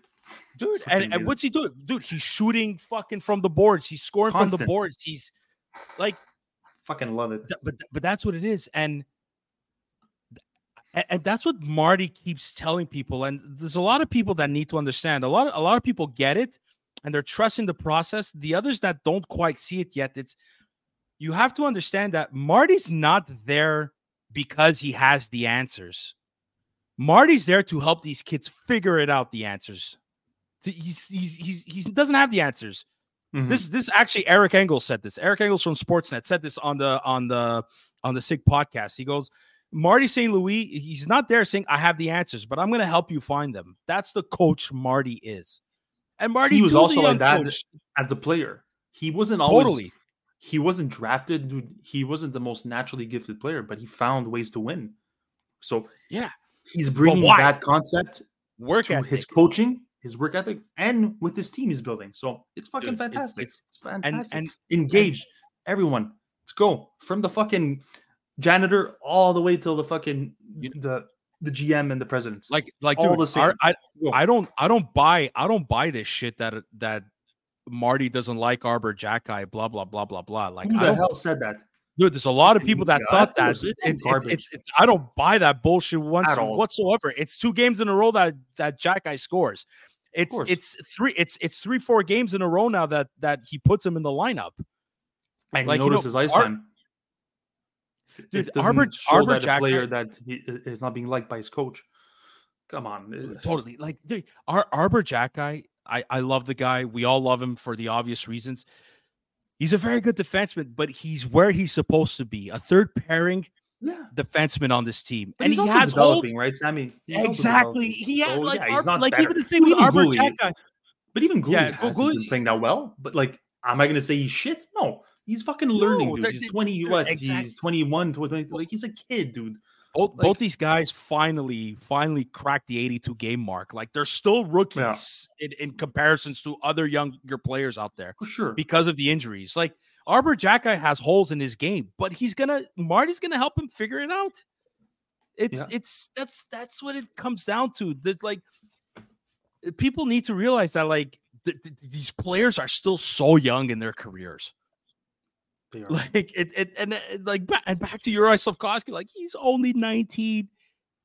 dude. And, and what's he doing, dude? He's shooting fucking from the boards. He's scoring from the boards. He's like Fucking love it. Th- but but that's what it is, and and, and that's what Marty keeps telling people. And there's a lot of people that need to understand. A lot of, a lot of people get it, and they're trusting the process. The others that don't quite see it yet, it's you have to understand that Marty's not there because he has the answers. Marty's there to help these kids figure it out. The answers. He's he's he's he doesn't have the answers. Mm-hmm. This this actually Eric Engels said this. Eric Engels from Sportsnet said this on the on the on the Sick podcast. He goes, Marty St. Louis, he's not there saying I have the answers, but I'm going to help you find them. That's the coach Marty is. And Marty he was also like that coach. as a player. He wasn't always totally. He wasn't drafted. Dude, he wasn't the most naturally gifted player, but he found ways to win. So yeah, he's bringing that concept work to his coaching, his work ethic, and with his team he's building. So it's fucking Dude, fantastic. It's, it's, it's fantastic. And, and engage and, everyone. Let's go from the fucking janitor all the way till the fucking the the GM and the president. Like like all dude, the same. I, I don't I don't buy I don't buy this shit that that Marty doesn't like Arber Xhekaj, blah blah blah blah blah. Like who the hell said that? Dude, there's a lot of people that thought that. It's, it's, it's, it's, I don't buy that bullshit once whatsoever. It's two games in a row that that Xhekaj scores. It's it's three it's it's three four games in a row now that that he puts him in the lineup. And like, notice you know, his ice time. Dude, Arbor, Arber that a player that he is not being liked by his coach. Come on, totally. Like dude, Ar- Arber Xhekaj, I I love the guy. We all love him for the obvious reasons. He's a very good defenseman, but he's where he's supposed to be. A third pairing yeah. defenseman on this team, but and he has developing, holes. right, Sammy? He's exactly. He had so, like, yeah, he's not like better. even the thing with Xhekaj. But even Guhle yeah, Guhle, been playing that well. But like, am I going to say he's shit? No, He's fucking learning, no, dude. He's 20, what? Exactly. He's 21, 20, like he's a kid, dude. Both, like, both these guys finally, finally cracked the 82 game mark. Like they're still rookies yeah. in, in comparisons to other younger players out there. For sure. Because of the injuries. Like Arber Xhekaj has holes in his game, but he's gonna Marty's gonna help him figure it out. It's yeah. it's that's that's what it comes down to. That like people need to realize that like th- th- these players are still so young in their careers. Like it, it and, uh, like back, and back to Uri Slafkovsky, like he's only 19.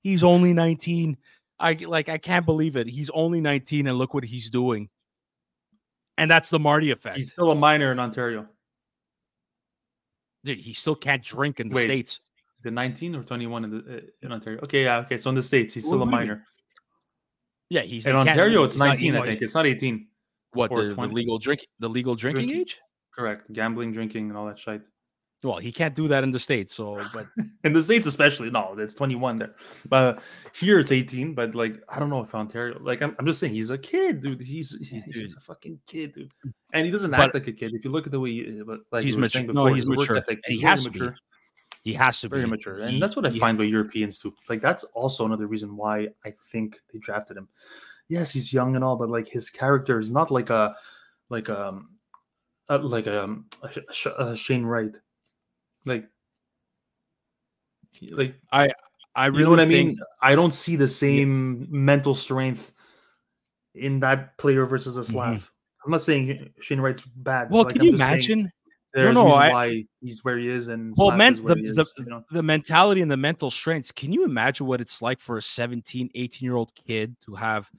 He's only 19. I like I can't believe it. He's only 19 and look what he's doing. And that's the Marty effect. He's still a minor in Ontario. Dude, he still can't drink in the Wait, states. The 19 or 21 in the uh, in Ontario. Okay, yeah, okay. So in the states, he's still a minor. Yeah, he's in Ontario. It's 19, I think. It's not 18. What the, the, legal drink the legal drinking, drinking age? Correct. Gambling, drinking, and all that shit. Well, he can't do that in the states. So, but in the states, especially, no, it's 21 there. But here it's 18. But like, I don't know if Ontario, like, I'm, I'm just saying, he's a kid, dude. He's he's a fucking kid, dude. And he doesn't but, act like a kid. If you look at the way, he, like he's mature. Before, no, he's mature. Ethic, he has mature. to be. He has to very be. mature, and that's what I find with Europeans too. Like that's also another reason why I think they drafted him. Yes, he's young and all, but like his character is not like a like um uh, like um uh, Shane Wright, like like I I really you know what I mean. I don't see the same yeah. mental strength in that player versus a Slav. Mm-hmm. I'm not saying Shane Wright's bad. Well, like, can I'm you imagine? There's no, no, I, why he's where he is, and well, men, the, is, the, you know? the mentality and the mental strengths. Can you imagine what it's like for a 17, 18 year old kid to have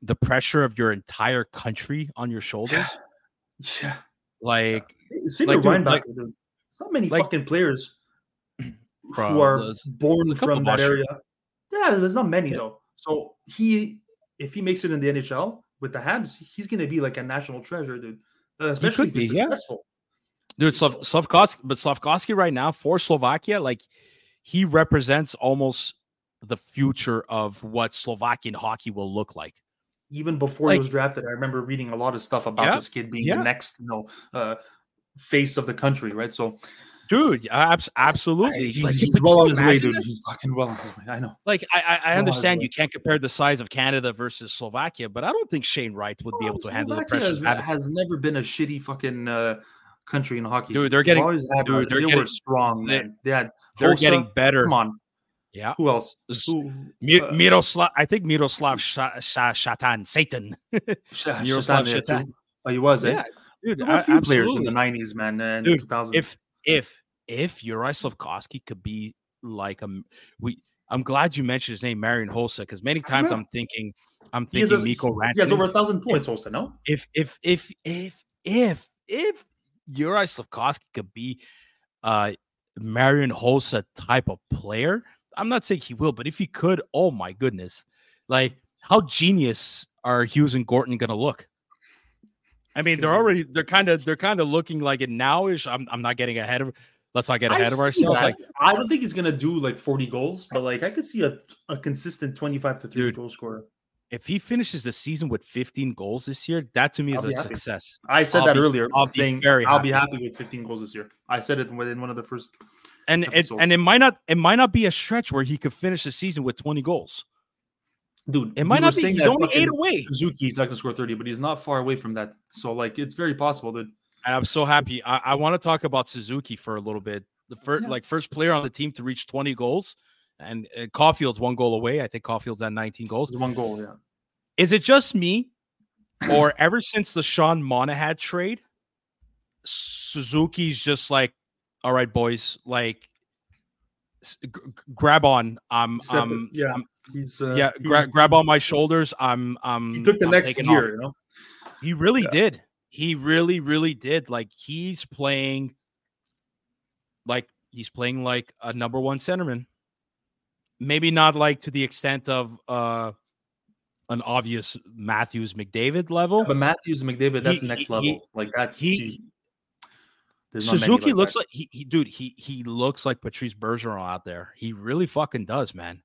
the pressure of your entire country on your shoulders? Yeah. Like, same like, dude, like. It's not many like, fucking players bro, who are born from that area. Yeah, there's not many yeah. though. So he, if he makes it in the NHL with the Habs, he's gonna be like a national treasure, dude. Uh, especially if he's be, successful. Yeah. Dude, Slav- but Slafkovsky right now for Slovakia, like he represents almost the future of what Slovakian hockey will look like even before like, he was drafted, I remember reading a lot of stuff about yeah, this kid being yeah. the next, you know, uh, face of the country, right? So, dude, absolutely, he's, like, he's well on his way, dude. He's fucking well on his way. I know. Like, I, I, I understand you can't compare the size of Canada versus Slovakia, but I don't think Shane Wright would be able to handle the pressure. Has, has never been a shitty fucking. Uh, country in hockey. Dude, they're getting dude, they're they getting, strong, man. They, had they're getting better. Come on. Yeah. Who else? Who, uh, Miroslav. I think Miroslav Shatan. Satan. Miroslav Shatan. Oh, he was. Eh? Yeah, dude. a few absolutely. players in the '90s, man, and dude, 2000s. If if if Uri Slafkovsky could be like a we. I'm glad you mentioned his name, Marian Hossa, because many times I'm thinking, I'm thinking Mikko Rantanen. He has over a thousand points, Hossa. No, if if if if if if Uri Slafkovsky could be uh Marian Hossa type of player, I'm not saying he will, but if he could, oh my goodness, like how genius are Hughes and Gorton going to look? I mean, they're already they're kind of they're kind of looking like it nowish. I'm I'm not getting ahead of let's not get ahead of ourselves. Like I don't think he's gonna do like 40 goals, but like I could see a, a consistent 25 to 30 Dude, goal scorer. If he finishes the season with 15 goals this year, that to me is a happy. success. I said I'll that be, earlier. I'll saying very I'll be happy with 15 goals this year. I said it within one of the first and it, and it might not it might not be a stretch where he could finish the season with 20 goals. Dude, it might not be. He's only eight away. Suzuki's not going to score 30, but he's not far away from that. So, like, it's very possible, dude. And I'm so happy. I, I want to talk about Suzuki for a little bit. The first, yeah. like, first player on the team to reach 20 goals, and uh, Caufield's one goal away. I think Caufield's at 19 goals. one goal, yeah. Is it just me, or ever since the Sean Monahan trade, Suzuki's just like, all right, boys, like, g- grab on. Um, um, yeah. I'm, He's uh, yeah, gra- grab on my shoulders. I'm um he took the I'm next year, off. you know. He really yeah. did. He really, really did. Like he's playing like he's playing like a number one centerman. Maybe not like to the extent of uh an obvious Matthews McDavid level. But Matthews McDavid, that's he, next he, level. He, like that's he, Suzuki like looks that. like he, he dude, he he looks like Patrice Bergeron out there. He really fucking does, man.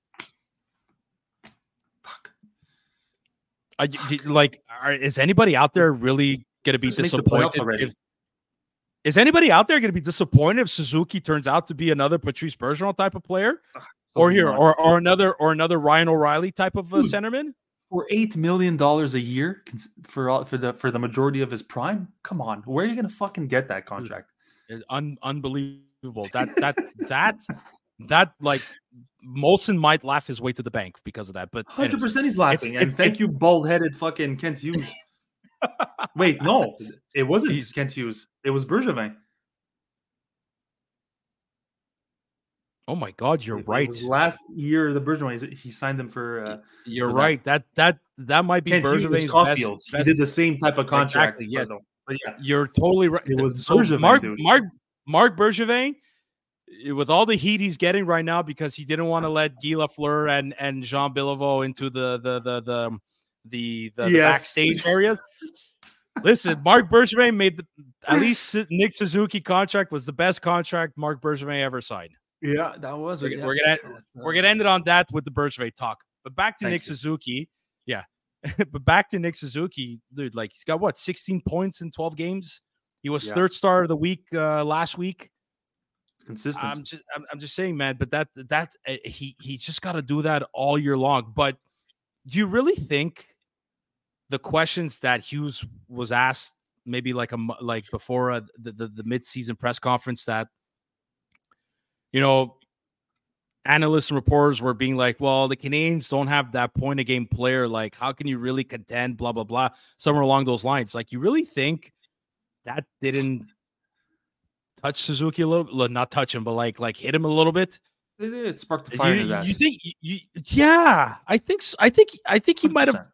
Uh, like, are, is anybody out there really going to be disappointed? If, is anybody out there going to be disappointed if Suzuki turns out to be another Patrice Bergeron type of player, or here, or or another or another Ryan O'Reilly type of uh, centerman? For eight million dollars a year for for the for the majority of his prime, come on, where are you going to fucking get that contract? Un- unbelievable. That that that that like Molson might laugh his way to the bank because of that. But hundred percent, he's laughing. It's, and it's, thank you, bald headed fucking Kent Hughes. Wait, no, it wasn't he's, Kent Hughes. It was Bergevin. Oh my God, you're it right. last year, the Bergevin he signed them for. Uh, you're for right. That. that that that might be Kent Bergevin's best, best. He did the same type of contract. Exactly. Yes. But yeah, you're totally right. It was so Bergevin, Mark dude. Mark Marc Bergevin with all the heat he's getting right now because he didn't want to let Guy Lafleur and and Jean Beliveau into the the the um, the the, the, yes. backstage areas. Listen, Marc Bergevin made the at least Nick Suzuki contract was the best contract Marc Bergevin ever signed. Yeah, that was. We're, yeah. we're gonna we're gonna uh end it on that with the Bergevin talk. But back to Thank Nick you. Suzuki, yeah. but back to Nick Suzuki, dude. Like he's got what 16 points in 12 games. He was yeah. third star of the week uh, last week consistent. I'm just I'm, I'm just saying, man. But that that uh, he he's just got to do that all year long. But do you really think the questions that Hughes was asked, maybe like a like before a, the the, the mid season press conference, that you know analysts and reporters were being like, well, the Canadiens don't have that point of game player. Like, how can you really contend? Blah, blah, blah. Somewhere along those lines. Like, you really think that didn't touch Suzuki a little, not touch him, but like like hit him a little bit. It, it sparked the fire. You, you think? You, yeah, I think. So. I think. I think he might have.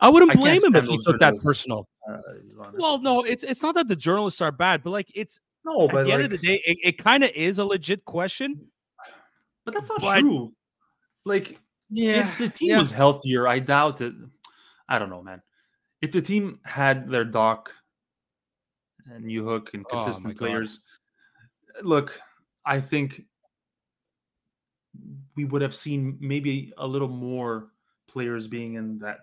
I wouldn't blame him if he took that personal. Uh, well, no, it's it's not that the journalists are bad, but like it's no. But at the like, end of the day, it, it kind of is a legit question. But that's not but, true. Like, yeah, if the team yeah. was healthier, I doubt it. I don't know, man. If the team had their doc and Newhook and oh consistent oh players, look, I think we would have seen maybe a little more players being in that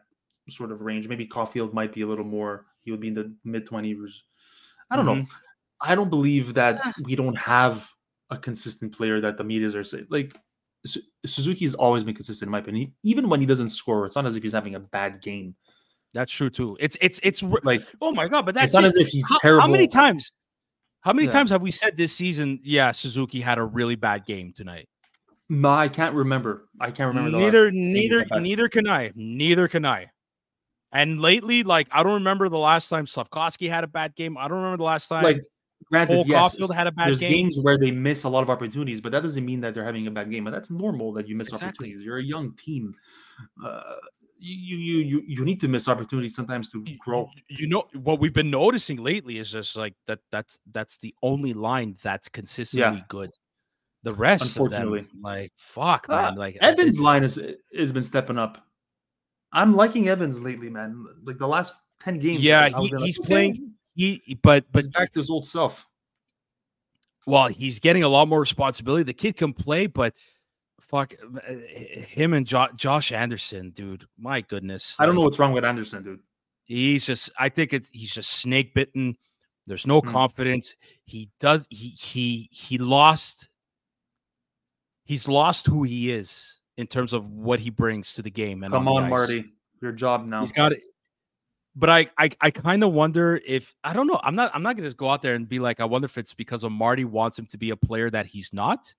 sort of range. Maybe Caufield might be a little more. He would be in the mid 20s. I don't mm-hmm. know. I don't believe that we don't have a consistent player that the medias are saying. Like Suzuki's always been consistent in my opinion. Even when he doesn't score, it's not as if he's having a bad game. That's true too. It's it's it's like oh my god, but that's not it. as if he's how, terrible. How many times how many yeah. times have we said this season? Yeah, Suzuki had a really bad game tonight. No, I can't remember. I can't remember. neither, neither, neither can I. Neither can I. And lately, like I don't remember the last time Slafkovsky had a bad game. I don't remember the last time. Like granted, Cole yes, Caufield had a bad there's game. games where they miss a lot of opportunities, but that doesn't mean that they're having a bad game. But that's normal that you miss Exactly. opportunities. You're a young team. Uh, you, you you you need to miss opportunities sometimes to grow. You know what we've been noticing lately is just like that. That's that's the only line that's consistently good. The rest of them, Unfortunately. like fuck, Ah, man. Like Evans' it's- line has has been stepping up. I'm liking Evans lately, man. Like the last ten games. Yeah, he- like, he's playing- He, but but He's back to his old self. well, he's getting a lot more responsibility. The kid can play, but fuck uh, him and jo- Josh Anderson, dude. My goodness, I don't know what's wrong with Anderson, dude. He's just. I think it's he's just snake bitten. There's no Mm. confidence. He does. He he he lost. He's lost who he is in terms of what he brings to the game. And Come the on. Marty. Your job now. He's got it. But I I, I kind of wonder if I don't know. I'm not I'm not gonna just go out there and be like, I wonder if it's because of Marty wants him to be a player that he's not.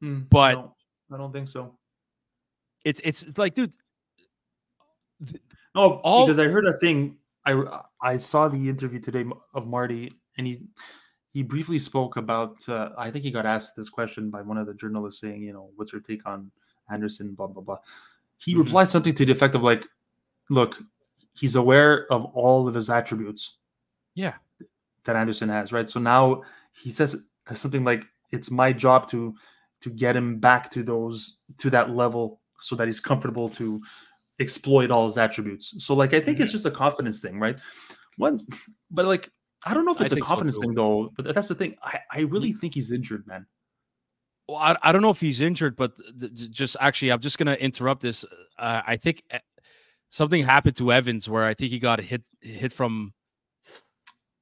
Hmm, but- no, I don't think so. It's it's like, dude, No, All- because I heard a thing. I I saw the interview today of Marty, and he he briefly spoke about. Uh, I think he got asked this question by one of the journalists, saying, you know, what's your take on Anderson? Blah blah blah. He Mhm. replied something to the effect of like, look, he's aware of all of his attributes yeah. that Anderson has, right? So now he says something like, "It's my job to to get him back to those to that level, so that he's comfortable to exploit all his attributes." So, like, I think it's just a confidence thing, right? Once, but like, I don't know if Mm-hmm. It's a think so, confidence thing though. But that's the thing. I I really think he's injured, man. Well, I, I don't know if he's injured, but th- th- just actually, I'm just gonna interrupt this. Uh, I think uh, something happened to Evans where I think he got hit hit from.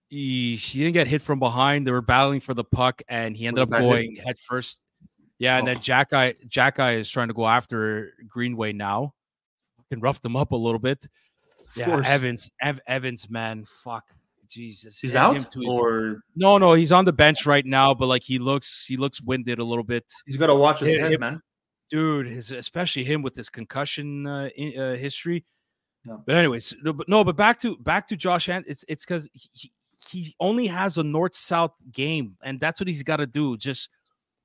He, he didn't get hit from behind. They were battling for the puck, and he ended up going head first. Yeah, and Oh. then Xhekaj Jack Eye is trying to go after Greenway now. Can rough them up a little bit. Of yeah, course. Evans, Ev- Evans, man, fuck, Jesus, He's out, too, he's- or no, no, he's on the bench right now, but like he looks, he looks winded a little bit he's got to watch his head, man. dude his especially him with his concussion uh, in, uh, history But anyways no but, no but back to back to josh Ant- it's it's because he, he only has a north south game and that's what he's got to do just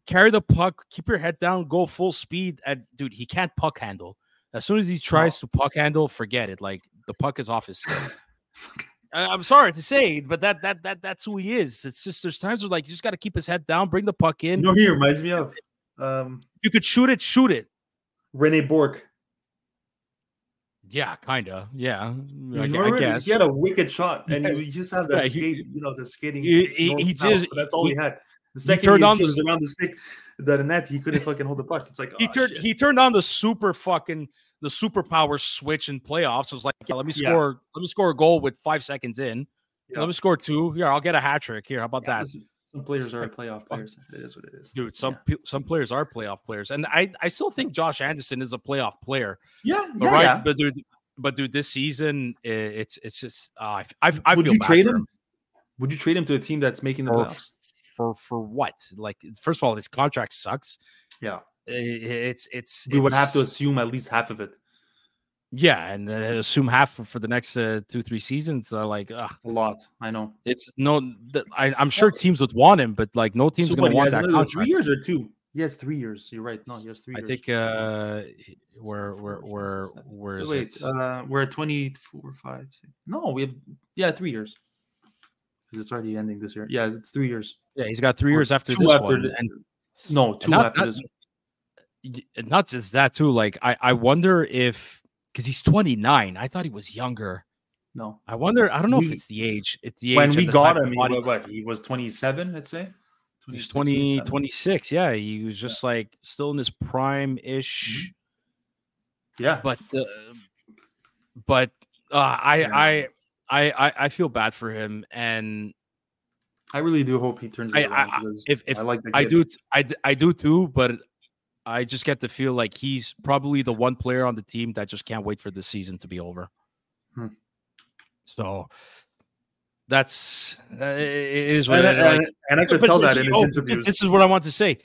carry the puck keep your head down go full speed and dude he can't puck handle as soon as he tries to puck handle forget it like the puck is off his I'm sorry to say, but that that that that's who he is. It's just there's times where like you just got to keep his head down, bring the puck You in. know, he reminds me of um, You could shoot it, shoot it. Rene Bourque. Yeah, kind of. Yeah, I, You I guess. he had a wicked shot, and Yeah. you just have that Yeah, skate, he- you know, the skating. he- he- he just that's all he, he- had. The second he turned he, on the around the stick, the net, he couldn't fucking hold the puck. It's like he oh, turned shit. he turned on the super fucking the superpower switch in playoffs. It was like, yeah, let me score, let me score a goal with five seconds in. Let me score two. Here, I'll get a hat trick. Here, how about that, Some players are playoff players. It is what it is, dude? Some pe- some players are playoff players, and I I still think Josh Anderson is a playoff player. Yeah, But yeah, right, yeah. but dude, but dude, this season it's it's just uh, I I, Would you trade for him? Would you trade him to a team that's making the For- playoffs? for for what? Like, first of all, his contract sucks. Yeah, It's it's we would have to assume at least half of it. Yeah, and uh, assume half for, for the next uh, two three seasons. Uh, like, A lot, I know. it's no. th- I, I'm sure teams would want him, but like, no team's So gonna want that contract. three years or two? He has three years. You're right. No, he has three I years. think uh, we're we're we're we're Wait, it? uh, we're at 24, 5, 6. No, we have, yeah, three years. Because it's already ending this year. Yeah, it's three years. yeah, he's got three or years after this after one, the- and No, two not- after not- this. not just that too. Like, I I wonder if because he's 29. I thought he was younger. No. I wonder. I don't know if it's the age. It's the age. When and we the got him, he, body- wa- what, he was 27, let's say? He was 26, 20, 26. Yeah, he was just like still in his prime ish. Yeah. But uh, but uh, I, Yeah. I I I feel bad for him, and I really do hope he turns it I- around. I- if if I like the I do I d- I do too, but I just get to feel like he's probably the one player on the team that just can't wait for the season to be over. Hmm. So that's uh, it is what And, it is. and- Like, and I could tell that in oh, interviews. This is what I want to say.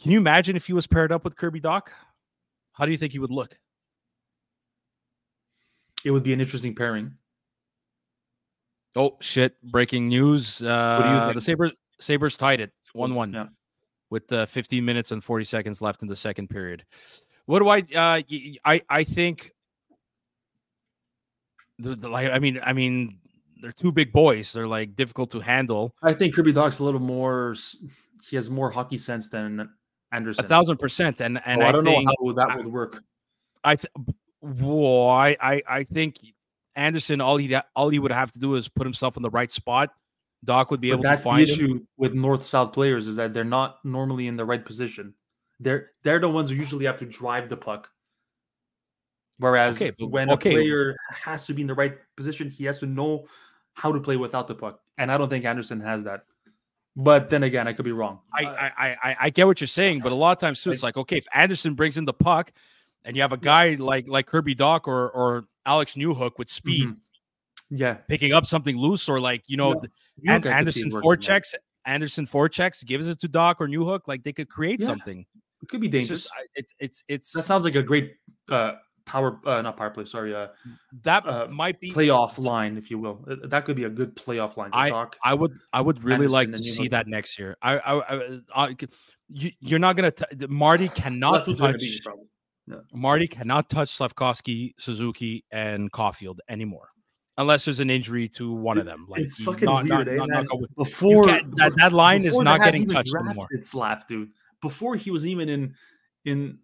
Can you imagine if he was paired up with Kirby Dach? How do you think he would look? It would be an interesting pairing. Oh shit! Breaking news. Uh, the Sabres Sabres tied it one one Yeah. With uh, 15 minutes and 40 seconds left in the second period. What do I? Uh, I I think. The, the, like I mean I mean they're two big boys. They're like difficult to handle. I think Kirby Dach's a little more. He has more hockey sense than Anderson. A thousand percent. And and I I, don't think, know how that would work. I th- I I think Anderson all he all he would have to do is put himself in the right spot. Dach would be But able to that's the find him. issue with north south players is that they're not normally in the right position. They're they're the ones who usually have to drive the puck. Whereas Okay, when okay. a player has to be in the right position, he has to know how to play without the puck. And I don't think Anderson has that. But then again, I could be wrong. I, I, I, I get what you're saying, but a lot of times too, it's like okay, if Anderson brings in the puck, and you have a guy like like Kirby Dach or or Alex Newhook with speed mhm. Yeah. picking up something loose, or like you know Yeah. the- You and could Anderson yeah. forechecks, Anderson forechecks, gives it to Dach or Newhook, like they could create Yeah. something. It could be It's dangerous. just it's it's it's that sounds like a great uh power uh not power play, sorry, uh that uh, might be playoff line, if you will. That could be a good playoff line. to talk. I would I would really Anderson like to see that next year. I I, I, I you, you're not gonna t- Marty cannot gonna be touch. Marty cannot touch Slafkovsky, Suzuki, and Caufield anymore, unless there's an injury to one of them. Like it's fucking not- not- weird. eh, not- not man? go with- you before that, that line is not getting touched anymore. Slav, dude. Before he was even in in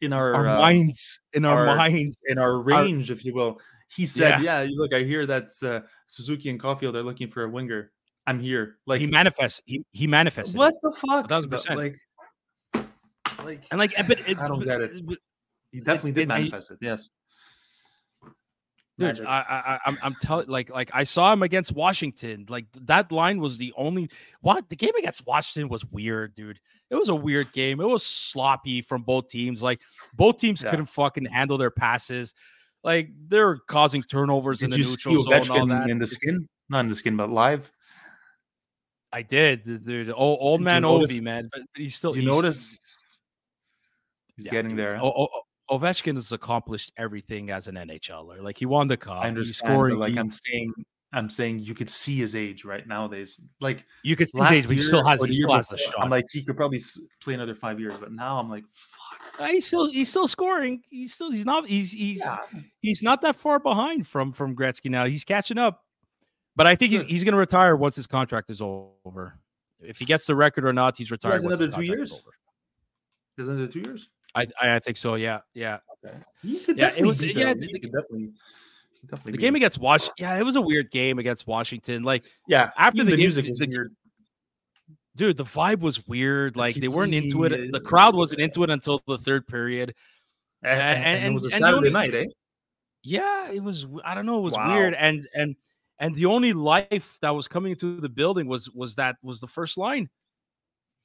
in our, Our uh, minds, in our, our- minds, in our range, if you will. He said, Yeah. "Yeah, look, I hear that uh, Suzuki and Caufield are looking for a winger. I'm here." Like he manifests. He he manifested. what the fuck? thousand percent. Like, like And like, but it, I don't but- get it. but- he definitely it- did it- manifest it. Yes. Dude, Magic. I, I, I'm, I'm telling, like, like I saw him against Washington. Like that line was the only. What the game against Washington was weird, dude. It was a weird game. It was sloppy from both teams. Like both teams Yeah. couldn't fucking handle their passes. Like they're causing turnovers in Did the you neutral zone. and All that. in the skin? Not in the skin, but live. I did, dude. Old, old man Ovi, man, but, he's still. Do you he's- notice? He's yeah, getting dude. there. O- O- O- Ovechkin has accomplished everything as an NHLer. Like he won the cup. I He's understand, scoring. like I'm saying, I'm saying you could see his age right nowadays. Like you could see his age, but he still has. He still has the shot. I'm like he could probably play another five years, but now I'm like, fuck. Uh, he's still he's still scoring. He's still he's not he's he's Yeah. he's not that far behind from from Gretzky now. He's catching up. But I think he's, he's going to retire once his contract is over. If he gets the record or not, he's retired. has another two years? Isn't it two years? I, I I think so. Yeah, yeah. Could Yeah, it was- yeah, the- He could definitely. definitely The game against Wash, yeah, it was a weird game against Washington. Like, yeah. after the the, game- music was the- weird. dude, the vibe was weird. Like they weren't into it. The crowd wasn't into it until the third period. And, and, and and- it was a Saturday only- night, eh? Yeah, it was. I don't know. It was Wow. weird, and and and the only life that was coming into the building was was that was the first line.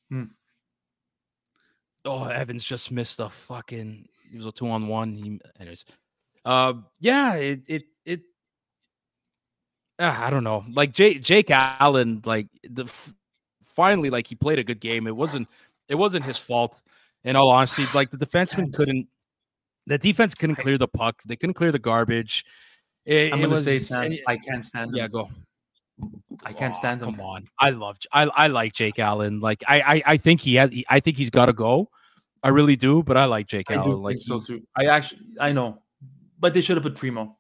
Hmm. Oh, Evans just missed a fucking. It was a two on one. He, anyways, uh, yeah, it it it. ah, I don't know. Like Jake Jake Allen, like the finally, like he played a good game. It wasn't it wasn't his fault. In all honesty, like the defenseman couldn't. The defense couldn't clear the puck. They couldn't clear the garbage. It, I'm gonna was, say, Sam, I can't stand him. yeah, go. I can't Aw, stand him. Come on, I love. I I like Jake Allen. Like I I, I think he has. I think he's got to go. I really do, but I like Jake I Allen. like so too. I actually, I know, but they should have put Primeau.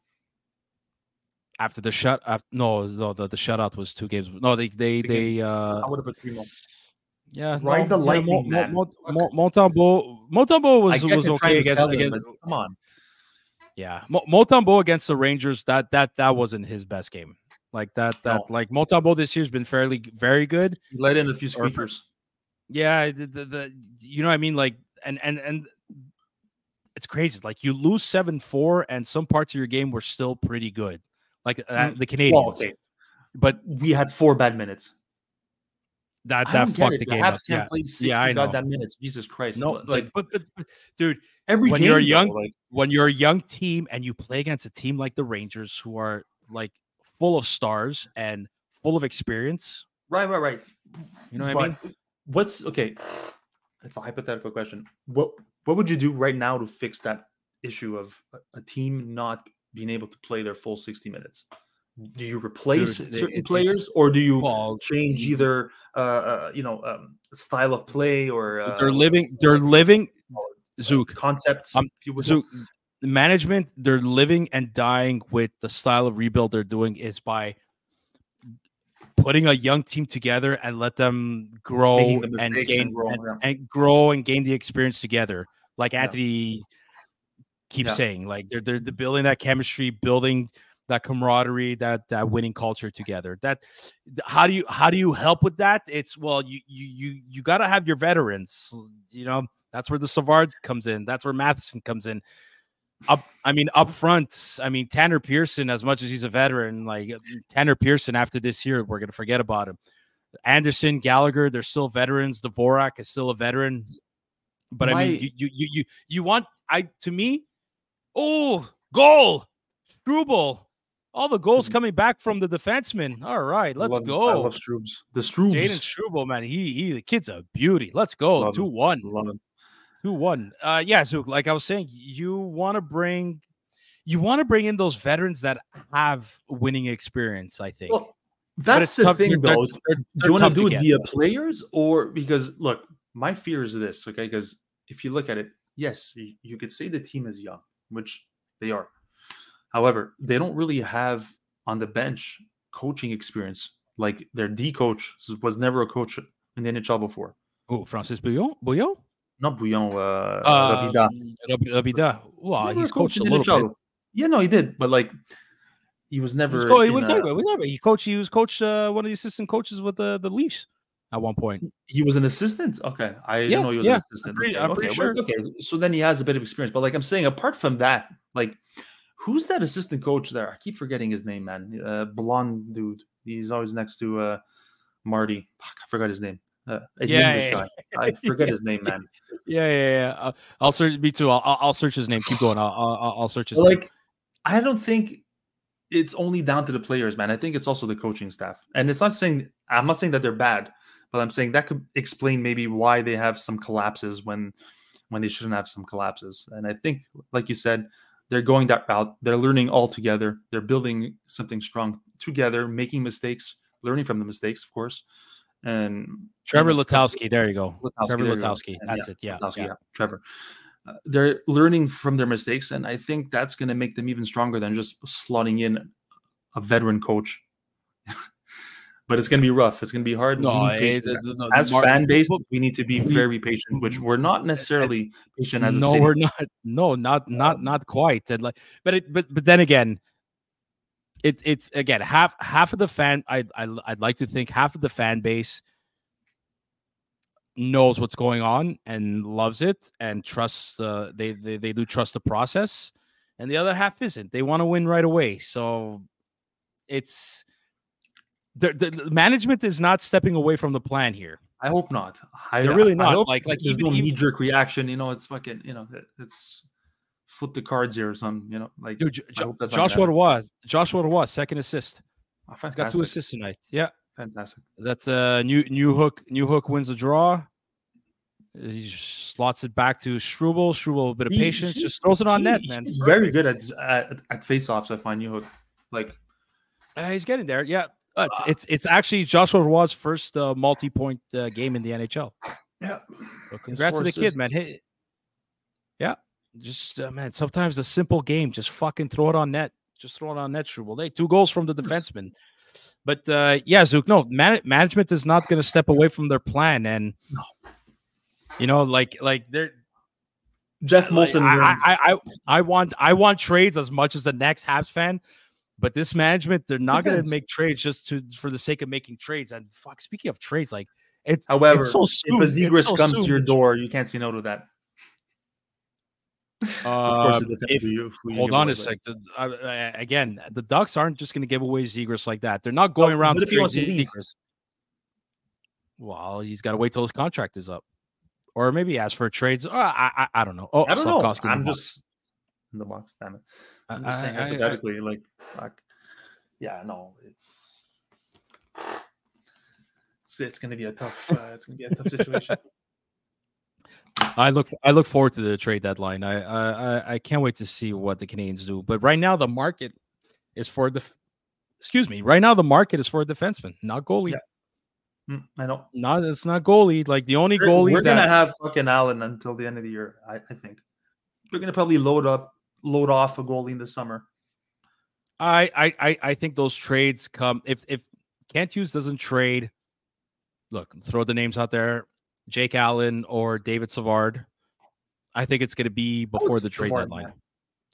after the shut, after, no, no, the, the shutout was two games. No, they they Two they uh I would have put Primeau. yeah. Ride no, the yeah, lightning, man. Mo- Mo- Mo- Montembeault was was okay against him, against come on. yeah. Mo- Montembeault against the Rangers that that that wasn't his best game. Like that that No. like Montembeault this year's been fairly very good. He let in a few squeakers. Yeah, the, the, the you know what I mean like and and and it's crazy. Like you lose 7-4 and some parts of your game were still pretty good. Like uh, Mm, the Well, Canadiens. okay, But we had four bad minutes. that I that fucked it. the The game up. Habs can't Yeah. play 60 Yeah, goddamn minutes. Jesus Christ. No, like like but, but, but dude, every when game, you're a though, young- like when you're a young team and you play against a team like the Rangers who are like full of stars and full of experience, right, right, right. you know what I mean? What's okay? It's a hypothetical question. What what would you do right now to fix that issue of a, team not being able to play their full 60 minutes? do you replace Dude, certain it- players or do you Well, change either uh, uh you know um, style of play or uh, they're living. They're living. Zook. concepts Um, if you would So the management, they're living and dying with the style of rebuild they're doing is by putting a young team together and let them grow the and gain and grow, and, yeah. and grow and gain the experience together. Like Yeah. Anthony keeps Yeah. saying, like they're, they're they're building that chemistry, building that camaraderie, that that winning culture together. That how do you how do you help with that? It's well, you you you you got to have your veterans. You know, that's where the Savard comes in. That's where Matheson comes in. Up, I mean, up front. I mean, Tanner Pearson. As much as he's a veteran, like Tanner Pearson, after this year, we're gonna forget about him. Anderson, Gallagher, they're still veterans. Dvorak is still a veteran. But I mean, you, you you you you want I to me, oh goal, Struble, all the goals Mhm. coming back from the defenseman. All right, let's love, go. I love Stroobs. The Stroobs. Jayden Struble, man, he he the kid's a beauty. Let's go. Two one. Love him. Two one. Uh yeah, Zook, like I was saying, you want to bring you want to bring in those veterans that have winning experience, I think. Well, that's the tough- thing, they're- they're- though. they're- do they're you want to do it get, via players or because look my fear is this okay because if you look at it yes you, you could say the team is young which they are however they don't really have on the bench coaching experience like their d coach was never a coach in the nhl before Oh, Francis Bouillon? Bouillon? Not bouillon uh, Uh, Robidas. Rab- Robidas. Well, Never he's coached coached a little NHL. bit. yeah no he did but like he was He never was co- he, a- talking about- we he coached. He was coached. Uh, one of the assistant coaches with the the Leafs at one point. He was an assistant. Okay, I Yeah, didn't know he was yeah, an assistant. pretty- okay, I'm pretty okay, sure. Okay, so then he has a bit of experience. But like I'm saying, apart from that, like who's that assistant coach there? I keep forgetting his name, man. Uh, blonde dude. He's always next to uh, Marty. Fuck, I forgot his name. Uh, a Yeah, English yeah. I forget his name, man. Yeah, yeah, yeah. Uh, I'll search. Me too. I'll, I'll search his name. Keep going. I'll I'll, I'll search his But name. like, I don't think it's only down to the players, man. I think it's also the coaching staff. And it's not saying I'm not saying that they're bad, but I'm saying that could explain maybe why they have some collapses when when they shouldn't have some collapses. And I think, like you said, they're going that route. They're learning all together. They're building something strong together, making mistakes, learning from the mistakes, of course. And Trevor Letowski. There you go. Letowski, Trevor there you go. Letowski. That's it. Yeah. Letowski, yeah. yeah, Trevor. Uh, they're learning from their mistakes, and I think that's going to make them even stronger than just slotting in a veteran coach. but it's going to be rough. It's going to be hard. No, the- the- the as fan base, we need to be very patient, which we're not necessarily patient as a no, we're not. No, not not not quite. And like, but it, but but then again, it it's again half half of the fan. I I I'd like to think half of the fan base knows what's going on and loves it and trusts. Uh, they they they do trust the process, and the other half isn't. They want to win right away. So it's. The, the management is not stepping away from the plan here. I hope not. I, They're really I not. hope Like- like even- no knee jerk reaction. You know, it's fucking. You know, it- it's flip the cards here or something. You know, like Dude, Jo- I Jo- hope that's not gonna Joshua. Roy, Joshua Roy, second assist. Oh, He's got two assists tonight. Yeah, Fantastic. that's uh new Newhook. New hook wins the draw. He slots it back to Struble. Struble, a bit of He- patience, just throws it on he- net, man. He's very good at at, at face-offs. I find you hook. Like Uh, he's getting there. Yeah, Uh, it's, it's it's actually Joshua Roy's first uh, multi-point uh, game in the NHL. yeah, So congrats to the kid, man. Hey, yeah, just uh, man. Sometimes a simple game, just fucking throw it on net. Just throw it on net, Struble. Hey, two goals from the defenseman. But uh, yeah, Zook, no, man- management is not going to step away from their plan, and No. you know, like like they're Jeff like, Molson. I, I, I I want I want trades as much as the next Habs fan, but this management they're not going to make trades just to for the sake of making trades. And fuck, speaking of trades, like it's However, it's so if soon. a It's Zegras so comes to your door, you can't say no to that. Of Uh, course, it depends if- you, hold on a sec. The, uh, again, the Ducks aren't just going to give away Zegras like that. They're not going Oh, around to if he trade wants to leave? Zegras. Well, he's got to wait till his contract is up, or maybe ask for trades. Uh, I, I I don't know. Oh, I don't know. Slafkovsky in the I'm box. just in the box. Damn it. I'm just saying I- I- I- hypothetically, like, fuck. yeah, no, it's it's, it's going to be a tough. Uh, it's going to be a tough situation. I look I look forward to the trade deadline. I I I- can't wait to see what the Canadiens do. But right now the market is for the excuse me, right now the market is for a defenseman, not goalie. Yeah. Mm, I know. Not it's not goalie. Like the only We're, goalie we're that gonna have fucking Allen until the end of the year. I, I think they're gonna probably load up, load off a goalie in the summer. I, I I think those trades come if if Hughes doesn't trade. Look, throw the names out there: Jake Allen or David Savard. I think it's going to be before the trade Savard, deadline. man.